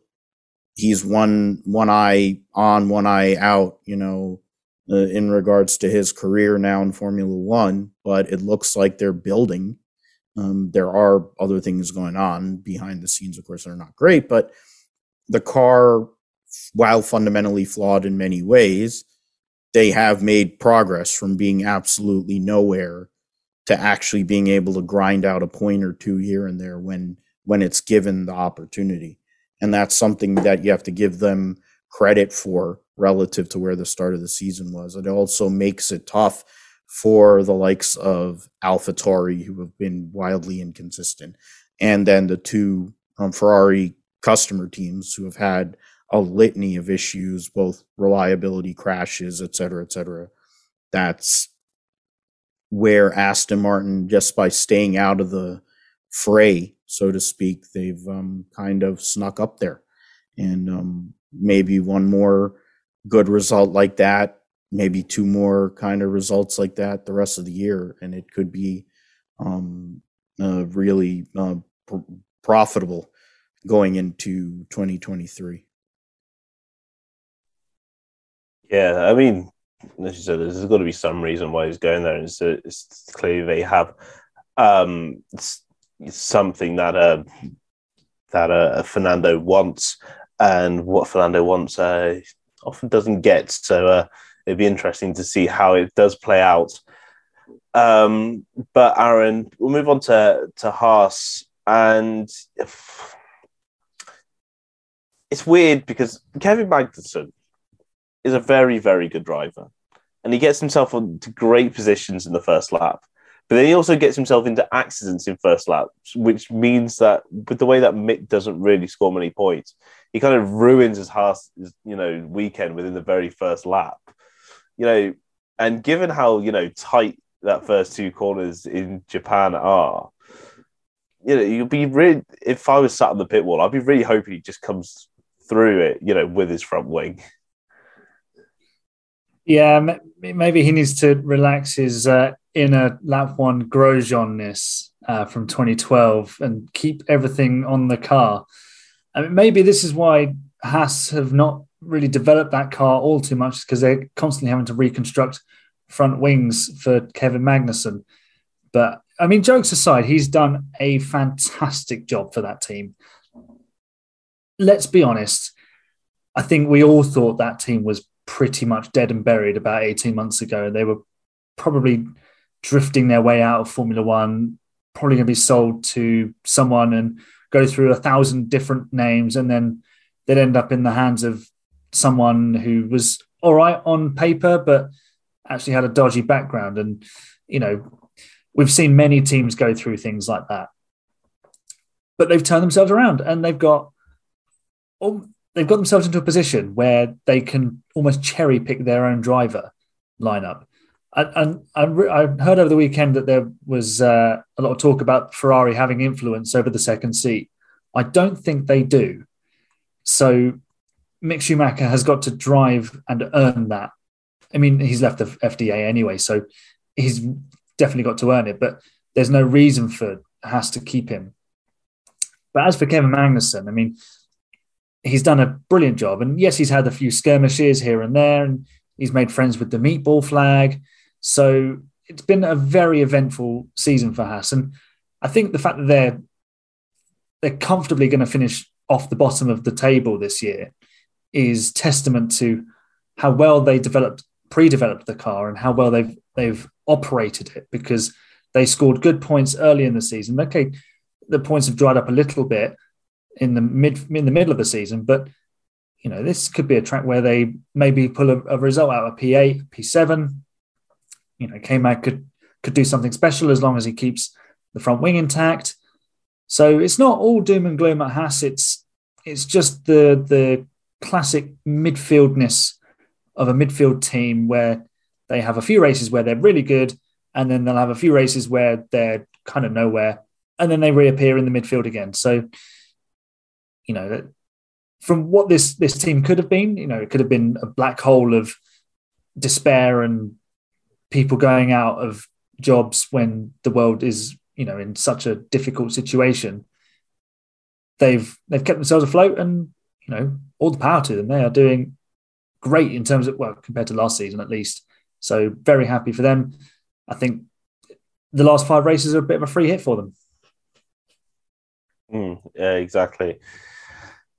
he's one one eye on, one eye out. You know, uh, in regards to his career now in Formula One, but it looks like they're building. Um, there are other things going on behind the scenes, of course, that are not great, but the car, while fundamentally flawed in many ways, they have made progress from being absolutely nowhere to actually being able to grind out a point or two here and there when when it's given the opportunity. And that's something that you have to give them credit for relative to where the start of the season was. It also makes it tough for the likes of AlphaTauri, who have been wildly inconsistent, and then the two um, Ferrari customer teams who have had a litany of issues, both reliability crashes, et cetera, et cetera. That's where Aston Martin, just by staying out of the fray, so to speak, they've um, kind of snuck up there. And um, maybe one more good result like that, maybe two more kind of results like that the rest of the year, and it could be um, uh, really uh, pr- profitable going into 2023. Yeah, I mean, as you said, there's got to be some reason why he's going there. It's, it's clearly they have um, something that uh, that uh, Fernando wants, and what Fernando wants uh, often doesn't get. So uh, it'd be interesting to see how it does play out. Um, but Aaron, we'll move on to to Haas, and it's weird because Kevin Magnussen is a very very good driver, and he gets himself into great positions in the first lap. But then he also gets himself into accidents in first laps, which means that with the way that Mick doesn't really score many points, he kind of ruins his Haas, you know, weekend within the very first lap. You know, and given how you know tight that first two corners in Japan are, you know, you'd be really. If I was sat on the pit wall, I'd be really hoping he just comes through it, you know, with his front wing. Yeah, maybe he needs to relax his uh, inner lap one Grosjean-ness uh, from 2012 and keep everything on the car. I mean, maybe this is why Haas have not really developed that car all too much because they're constantly having to reconstruct front wings for Kevin Magnussen. But I mean, jokes aside, he's done a fantastic job for that team. Let's be honest. I think we all thought that team was pretty much dead and buried about 18 months ago. They were probably drifting their way out of Formula One, probably going to be sold to someone and go through a thousand different names, and then they'd end up in the hands of someone who was all right on paper, but actually had a dodgy background. And, you know, we've seen many teams go through things like that. But they've turned themselves around and they've got they've got themselves into a position where they can almost cherry pick their own driver lineup. And, and I heard over the weekend that there was uh, a lot of talk about Ferrari having influence over the second seat. I don't think they do. So Mick Schumacher has got to drive and earn that. I mean, he's left the FDA anyway, so he's definitely got to earn it. But there's no reason for Haas to keep him. But as for Kevin Magnussen, I mean, he's done a brilliant job. And yes, he's had a few skirmishes here and there, and he's made friends with the meatball flag. So it's been a very eventful season for Haas. And I think the fact that they're they're comfortably going to finish off the bottom of the table this year is testament to how well they developed pre-developed the car and how well they've they've operated it because they scored good points early in the season. Okay, the points have dried up a little bit in the mid in the middle of the season, but you know this could be a track where they maybe pull a, a result out of P8, P7, you know, K-Mag could could do something special as long as he keeps the front wing intact. So it's not all doom and gloom at Haas. It's it's just the the classic midfieldness of a midfield team where they have a few races where they're really good, and then they'll have a few races where they're kind of nowhere, and then they reappear in the midfield again. So, you know, from what this this team could have been, you know, it could have been a black hole of despair and people going out of jobs when the world is you know in such a difficult situation they've they've kept themselves afloat and you know all the power to them. They are doing great in terms of well compared to last season at least. So very happy for them. I think the last five races are a bit of a free hit for them. Mm, yeah exactly.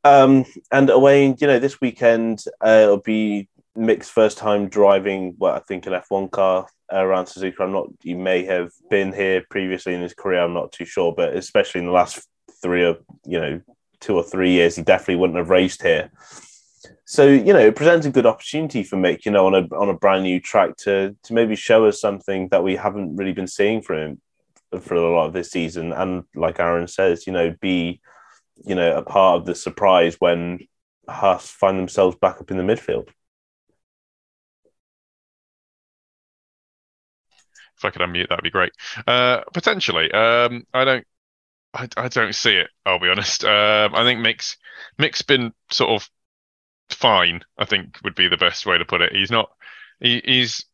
Um and away you know this weekend uh, it'll be Mick's first time driving what I think an F1 car around Suzuka. I'm not. He may have been here previously in his career. I'm not too sure, but especially in the last three or you know two or three years, he definitely wouldn't have raced here. So you know, it presents a good opportunity for Mick, you know, on a on a brand new track to to maybe show us something that we haven't really been seeing from him for a lot of this season, and like Aaron says, you know, be you know a part of the surprise when Haas find themselves back up in the midfield. If I could unmute, that'd be great. Uh, potentially, um, I don't, I, I don't see it. I'll be honest. Um, I think Mick's Mick's been sort of fine. I think would be the best way to put it. He's not. He, he's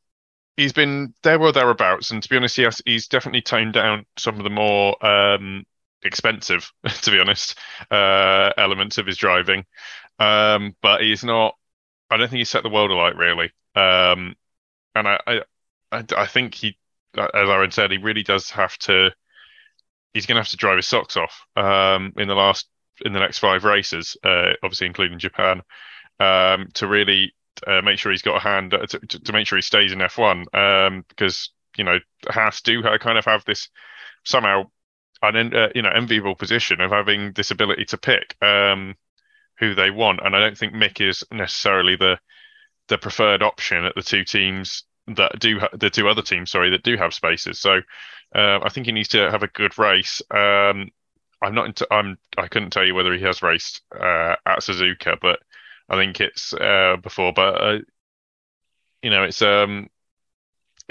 he's been there or thereabouts, and to be honest, he has, he's definitely toned down some of the more um, expensive, to be honest, uh, elements of his driving. Um, but he's not. I don't think he's set the world alight really. Um, and I, I, I, I think he, as Aaron said, he really does have to. He's going to have to drive his socks off um, in the last in the next five races, uh, obviously including Japan, um, to really uh, make sure he's got a hand uh, to, to, make sure he stays in F1 um, because you know Haas do kind of have this somehow an uh, you know enviable position of having this ability to pick um, who they want, and I don't think Mick is necessarily the the preferred option at the two teams that do the two other teams, sorry, that do have spaces. So uh, I think he needs to have a good race. Um, I'm not into, I'm I couldn't tell you whether he has raced uh, at Suzuka, but I think it's uh, before. But uh, you know, it's um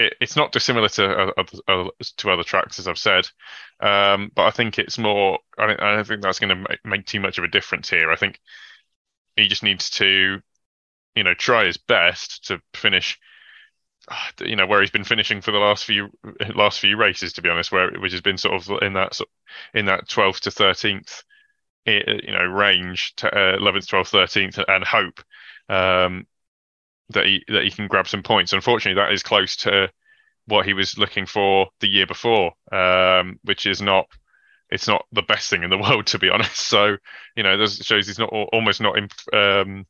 it, it's not dissimilar to uh, to other tracks, as I've said. Um, but I think it's more. I don't, I don't think that's going to make too much of a difference here. I think he just needs to, you know, try his best to finish. You know where he's been finishing for the last few last few races, to be honest, where which has been sort of in that in that 12th to 13th, you know, range, to, uh, 11th, 12th, 13th, and hope. Um, that he that he can grab some points. Unfortunately, that is close to what he was looking for the year before, um, which is not it's not the best thing in the world to be honest. So you know, this shows he's not almost not um,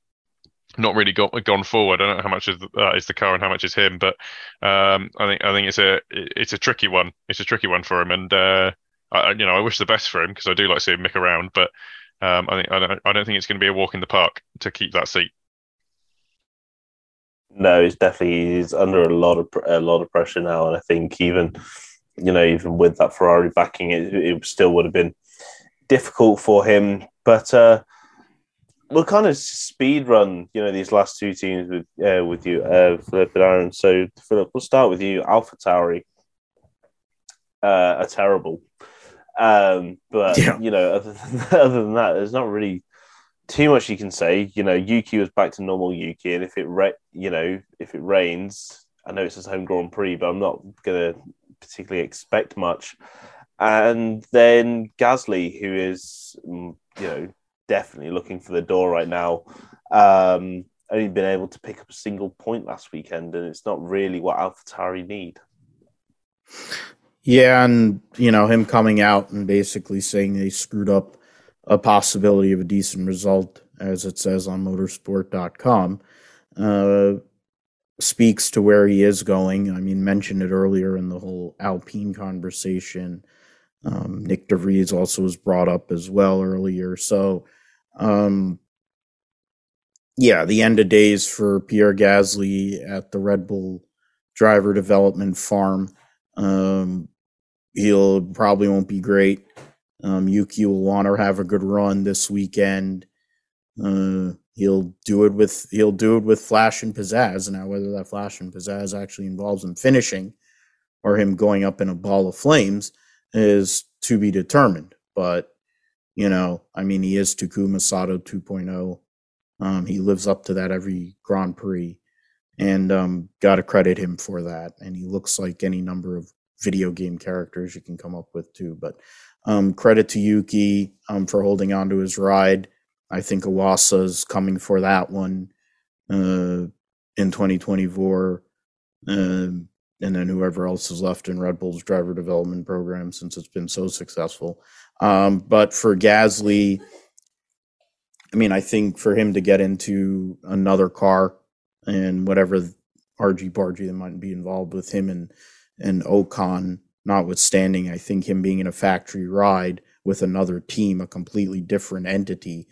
not really got, gone forward. I don't know how much of that is the car and how much is him, but um, I think I think it's a it's a tricky one. It's a tricky one for him, and uh, I, you know I wish the best for him because I do like seeing Mick around, but um, I think I don't I don't think it's going to be a walk in the park to keep that seat. No, he's definitely he's under a lot of a lot of pressure now, and I think even you know even with that Ferrari backing, it, it still would have been difficult for him. But uh, we'll kind of speed run, you know, these last two teams with uh, with you, uh, Philip and Aaron. So Philip, we'll start with you. AlphaTauri uh, are terrible, um, but yeah. you know, other than, other than that, there's not really too much you can say. You know, Yuki was back to normal Yuki, and if it ra- you know if it rains, I know it's his home Grand Prix, but I'm not gonna particularly expect much. And then Gasly, who is mm, you know definitely looking for the door right now, um, only been able to pick up a single point last weekend, and it's not really what AlphaTauri need. Yeah, and you know him coming out and basically saying they screwed up a possibility of a decent result, as it says on motorsport.com, uh, speaks to where he is going. I mean, mentioned it earlier in the whole Alpine conversation. Um, Nyck de Vries also was brought up as well earlier. So, um, yeah, the end of days for Pierre Gasly at the Red Bull driver development farm. Um, he'll probably won't be great. Um, Yuki will want to have a good run this weekend. Uh, he'll do it with he'll do it with flash and pizzazz. Now, whether that flash and pizzazz actually involves him finishing or him going up in a ball of flames is to be determined. But you know, I mean, he is Takuma Sato 2.0. Um, he lives up to that every Grand Prix, and um, got to credit him for that. And he looks like any number of video game characters you can come up with too. But um, credit to Yuki um, for holding on to his ride. I think Iwasa's coming for that one uh, in 2024. Um, and then whoever else is left in Red Bull's driver development program since it's been so successful. Um, but for Gasly, I mean, I think for him to get into another car and whatever RG Bargy that might be involved with him and and Ocon notwithstanding, I think him being in a factory ride with another team, a completely different entity,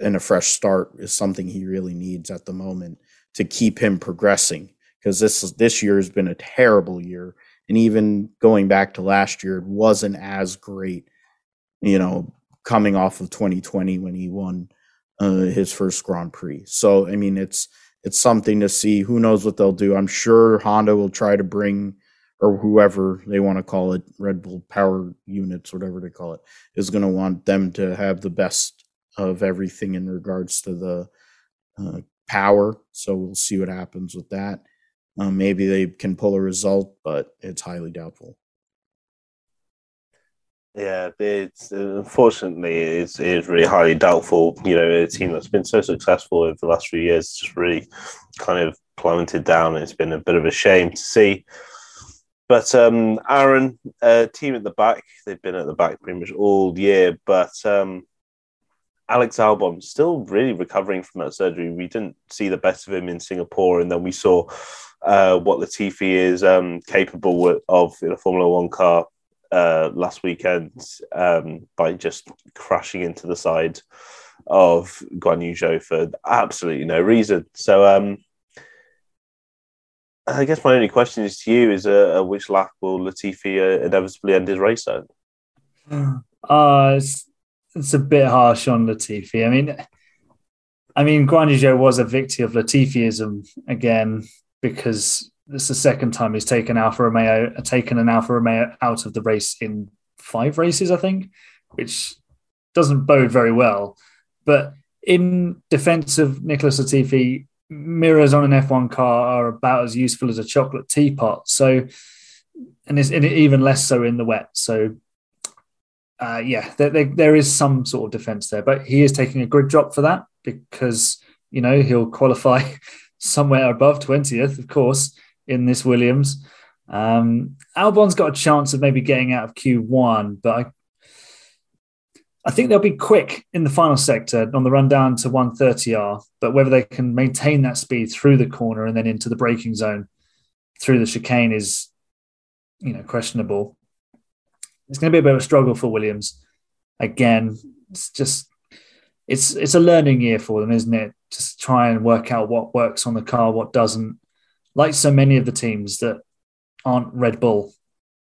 and a fresh start is something he really needs at the moment to keep him progressing. Because this this year has been a terrible year, and even going back to last year, it wasn't as great. You know, coming off of 2020 when he won uh, his first Grand Prix. So I mean, it's it's something to see. Who knows what they'll do? I'm sure Honda will try to bring or whoever they want to call it, Red Bull Power Units, whatever they call it, is going to want them to have the best of everything in regards to the uh, power. So we'll see what happens with that. Um, maybe they can pull a result, but it's highly doubtful. Yeah, it's unfortunately it's, it's really highly doubtful. You know, a team that's been so successful over the last few years just really kind of plummeted down. It's been a bit of a shame to see. But um, Aaron, uh, team at the back, they've been at the back pretty much all year. But um, Alex Albon still really recovering from that surgery. We didn't see the best of him in Singapore, and then we saw uh, what Latifi is um, capable of in a Formula One car uh, last weekend um, by just crashing into the side of Guan Yu Zhou for absolutely no reason. So um, I guess my only question is to you: is uh, uh which lap will Latifi uh, inevitably end his race at? Uh, it's, it's a bit harsh on Latifi. I mean, I mean, Guan Yu Zhou was a victim of Latifiism again because this is the second time he's taken Alfa Romeo, taken an Alfa Romeo out of the race in five races, I think, which doesn't bode very well. But in defense of Nicholas Latifi, mirrors on an F1 car are about as useful as a chocolate teapot. So, and it's even less so in the wet. So, uh, yeah, there, there, there is some sort of defense there, but he is taking a grid drop for that because you know he'll qualify somewhere above 20th, of course, in this Williams. Um, Albon's got a chance of maybe getting out of Q1, but I, I think they'll be quick in the final sector on the run down to 130R. But whether they can maintain that speed through the corner and then into the braking zone through the chicane is, you know, questionable. It's going to be a bit of a struggle for Williams. Again, it's just it's it's a learning year for them, isn't it? Just try and work out what works on the car, what doesn't, like so many of the teams that aren't Red Bull,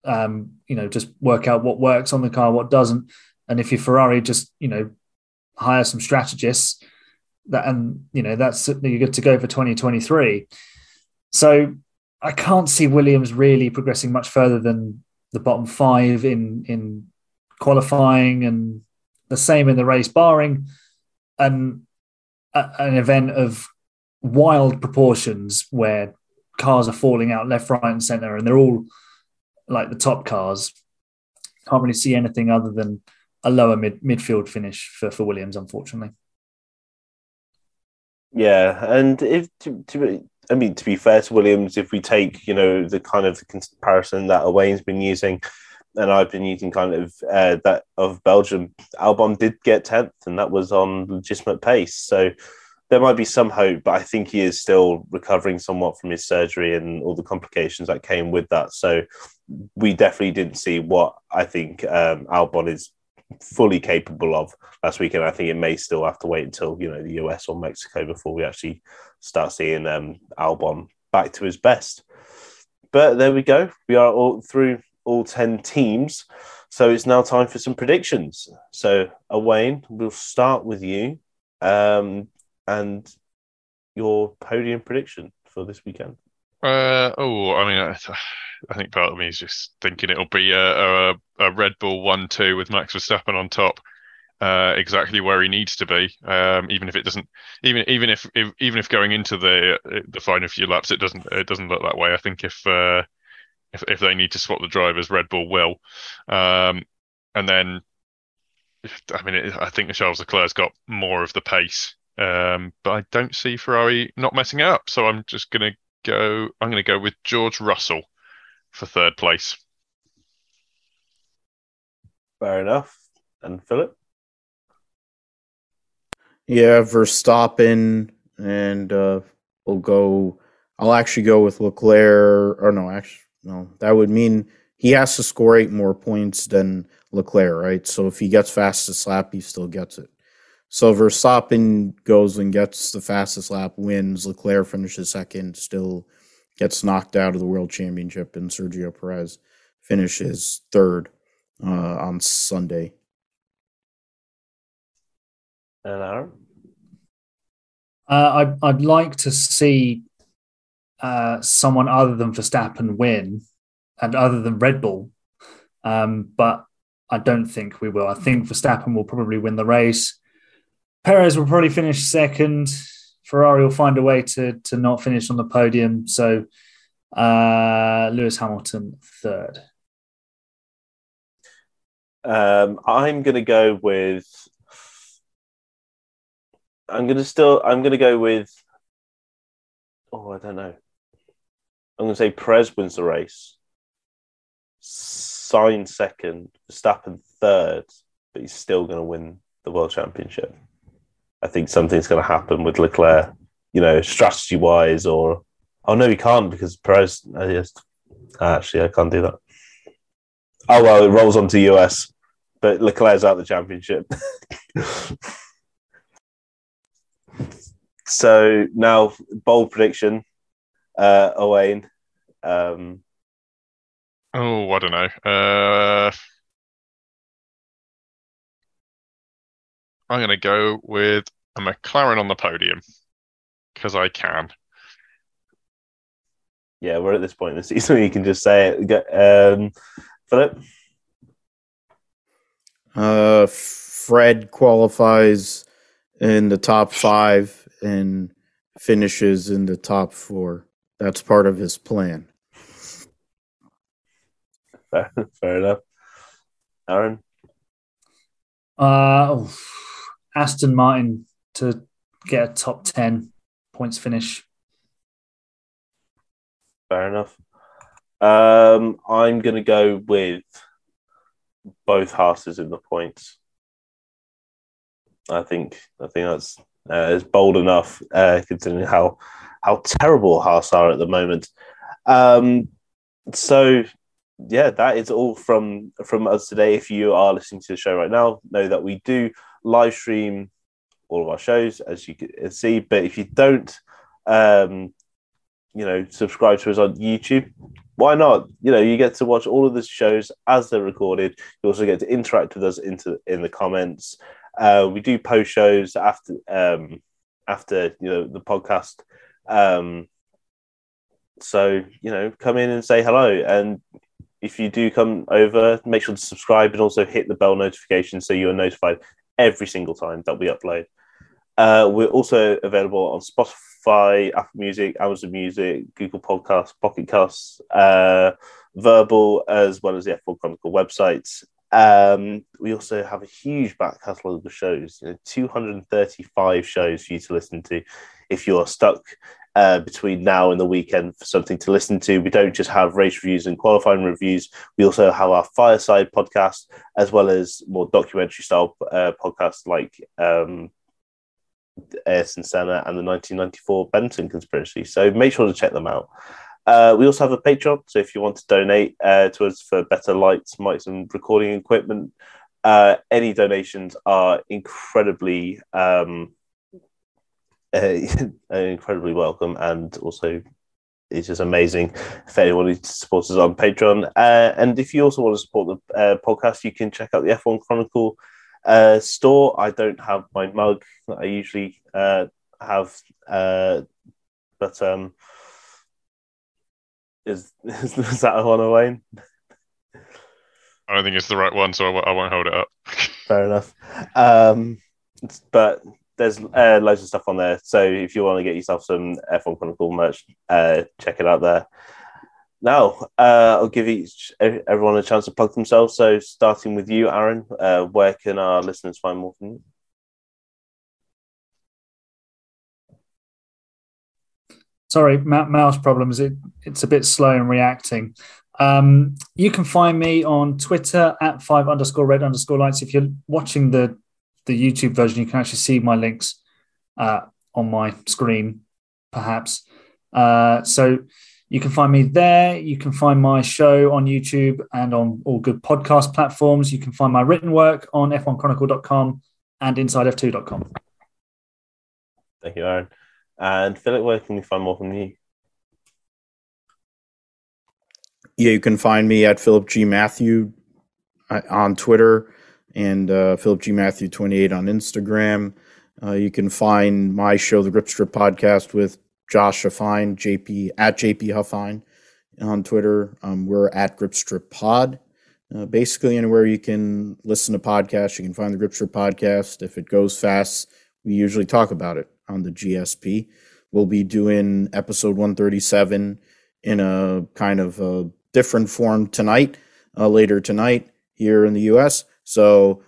um, you know, just work out what works on the car, what doesn't. And if you're Ferrari, just, you know, hire some strategists that, and, you know, that's, you're good to go for 2023. So I can't see Williams really progressing much further than the bottom five in, in qualifying and the same in the race, barring an, an event of wild proportions where cars are falling out left, right, and center, and they're all like the top cars. Can't really see anything other than a lower mid midfield finish for, for Williams, unfortunately. Yeah, and if to, to I mean to be fair to Williams, if we take you know the kind of comparison that Owain's been using, and I've been using kind of uh, that of Belgium, Albon did get tenth, and that was on legitimate pace. So there might be some hope, but I think he is still recovering somewhat from his surgery and all the complications that came with that. So we definitely didn't see what I think um, Albon is fully capable of last weekend. I think it may still have to wait until you know the US or Mexico before we actually start seeing um, Albon back to his best. But there we go. We are all through all ten teams. So it's now time for some predictions. So, Wayne, we'll start with you. Um, and your podium prediction for this weekend. Uh, oh, I mean, I, I, think part of me is just thinking it'll be a, a, a Red Bull one-two with Max Verstappen on top, uh, exactly where he needs to be. Um, even if it doesn't, even even if, if, even if going into the the final few laps, it doesn't it doesn't look that way. I think if uh, if if they need to swap the drivers, Red Bull will. Um, and then, I mean, it, I think Charles Leclerc's got more of the pace um, but I don't see Ferrari not messing it up. So I'm just going to go. I'm going to go with George Russell for third place. Fair enough. And Philip? Yeah, Verstappen, and uh, we'll go. I'll actually go with Leclerc. Or no, actually, no. That would mean he has to score eight more points than Leclerc, right? So if he gets fastest lap, he still gets it. So Verstappen goes and gets the fastest lap, wins. Leclerc finishes second, still gets knocked out of the world championship, and Sergio Perez finishes third uh, on Sunday. And Aaron? Uh, I'd, I'd like to see uh, someone other than Verstappen win and other than Red Bull. Um, but I don't think we will. I think Verstappen will probably win the race. Perez will probably finish second. Ferrari will find a way to to not finish on the podium. So uh, Lewis Hamilton third. Um, I'm going to go with. I'm going to still. I'm going to go with. Oh, I don't know. I'm going to say Perez wins the race. Sainz second, Verstappen third, but he's still going to win the world championship. I think something's going to happen with Leclerc, you know, strategy wise, or oh no, he can't because Perez. Uh, yes, actually, I can't do that. Oh well, it rolls on to US, but Leclerc's out the championship. so now, bold prediction, uh, Owain. Um, oh, I don't know. Uh, I'm going to go with a McLaren on the podium because I can. Yeah, we're at this point in the season where you can just say it. Um, Philip? Uh, Fred qualifies in the top five and finishes in the top four. That's part of his plan. Fair, fair enough. Aaron? Uh, oh, Aston Martin to get a top 10 points finish. Fair enough. Um, I'm going to go with both Haas's in the points. I think I think that's uh, is bold enough uh, considering how how terrible Haas are at the moment. Um, so yeah, that is all from from us today. If you are listening to the show right now, know that we do live stream all of our shows, as you can see. But if you don't, um, you know, subscribe to us on YouTube, why not? You know, you get to watch all of the shows as they're recorded. You also get to interact with us into in the comments. Uh, we do post shows after um, after you know the podcast. Um, so you know, come in and say hello. And if you do come over, make sure to subscribe and also hit the bell notification so you are notified every single time that we upload. Uh, we're also available on Spotify, Apple Music, Amazon Music, Google Podcasts, Pocket Casts, uh, Verbal, as well as the F4 Chronicle websites. Um, we also have a huge back catalogue of shows, you know, 235 shows for you to listen to if you're stuck uh, between now and the weekend for something to listen to. We don't just have race reviews and qualifying reviews. We also have our fireside podcast, as well as more documentary style uh, podcasts like um, Ayrton Senna and the 1994 Benetton conspiracy. So make sure to check them out. Uh, we also have a Patreon, so if you want to donate uh, to us for better lights, mics, and recording equipment, uh, any donations are incredibly um, uh, incredibly welcome, and also it's just amazing if anyone who supports us on Patreon. Uh, and if you also want to support the uh, podcast, you can check out the F1 Chronicle uh, store. I don't have my mug that I usually uh, have, uh, but um, is, is, is that a one, Wayne? I don't think it's the right one, so I w- I won't hold it up. Fair enough. Um, but there's uh, loads of stuff on there. So if you want to get yourself some F1 Chronicle merch, uh, check it out there. Now, uh, I'll give each everyone a chance to plug themselves. So, starting with you, Aaron, uh, where can our listeners find more from you? Sorry, mouse problems. It, it's a bit slow in reacting. Um, you can find me on Twitter at five underscore red underscore lights. If you're watching the the YouTube version, you can actually see my links uh, on my screen, perhaps. Uh, so You can find me there. You can find my show on YouTube and on all good podcast platforms. You can find my written work on f1chronicle.com and insidef2.com. Thank you, Aaron. And Philip, where can we find more from you? Yeah, you can find me at Philip G. Matthew uh, on Twitter and uh, Philip G. Matthew 28 on Instagram. Uh, you can find my show, the Grip Strip Podcast, with Josh Huffine, JP at JP Huffine on Twitter. Um, we're at Grip Strip Pod. Uh, basically, anywhere you can listen to podcasts, you can find the Grip Strip Podcast. If it goes fast, we usually talk about it on the GSP. We'll be doing episode 137 in a kind of a different form tonight, uh, later tonight here in the US. So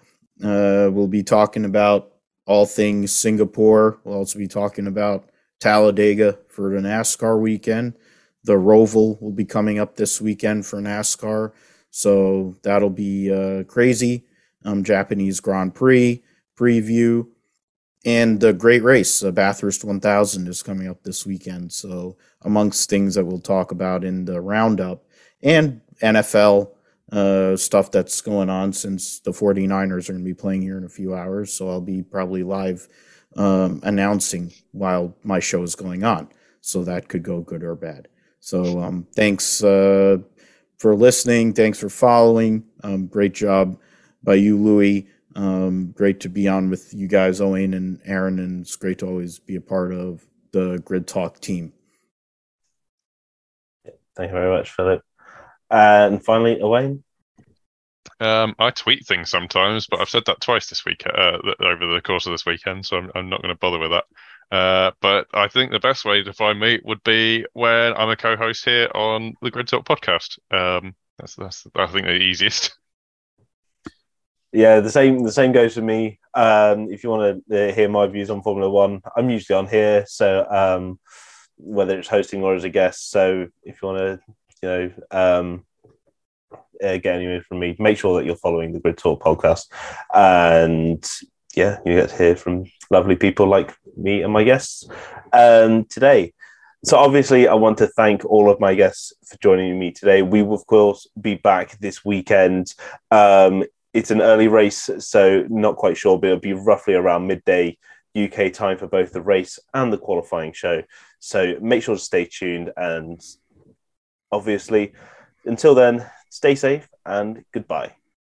uh, we'll be talking about all things Singapore. We'll also be talking about Talladega for the NASCAR weekend. The Roval will be coming up this weekend for NASCAR. So that'll be uh, crazy. Um, Japanese Grand Prix preview. And the great race, the Bathurst 1000, is coming up this weekend. So, amongst things that we'll talk about in the roundup and NFL uh, stuff that's going on since the 49ers are going to be playing here in a few hours. So, I'll be probably live um, announcing while my show is going on. So, that could go good or bad. So, um, thanks uh, for listening. Thanks for following. Um, great job by you, Louie. Um, great to be on with you guys, Owen and Aaron, and it's great to always be a part of the Grid Talk team. Thank you very much, Philip. And finally, Owen. Um, I tweet things sometimes, but I've said that twice this week uh, over the course of this weekend, so I'm, I'm not going to bother with that. Uh, but I think the best way to find me would be when I'm a co-host here on the Grid Talk podcast. Um, that's that's I think the easiest. Yeah, the same. The same goes for me. Um, if you want to uh, hear my views on Formula One, I'm usually on here. So um, whether it's hosting or as a guest, so if you want to, you know, um, uh, get from me, make sure that you're following the Grid Talk podcast, and yeah, you get to hear from lovely people like me and my guests um, today. So obviously, I want to thank all of my guests for joining me today. We will, of course, be back this weekend. Um, it's an early race, so not quite sure, but it'll be roughly around midday UK time for both the race and the qualifying show. So make sure to stay tuned. And obviously, until then, stay safe and goodbye.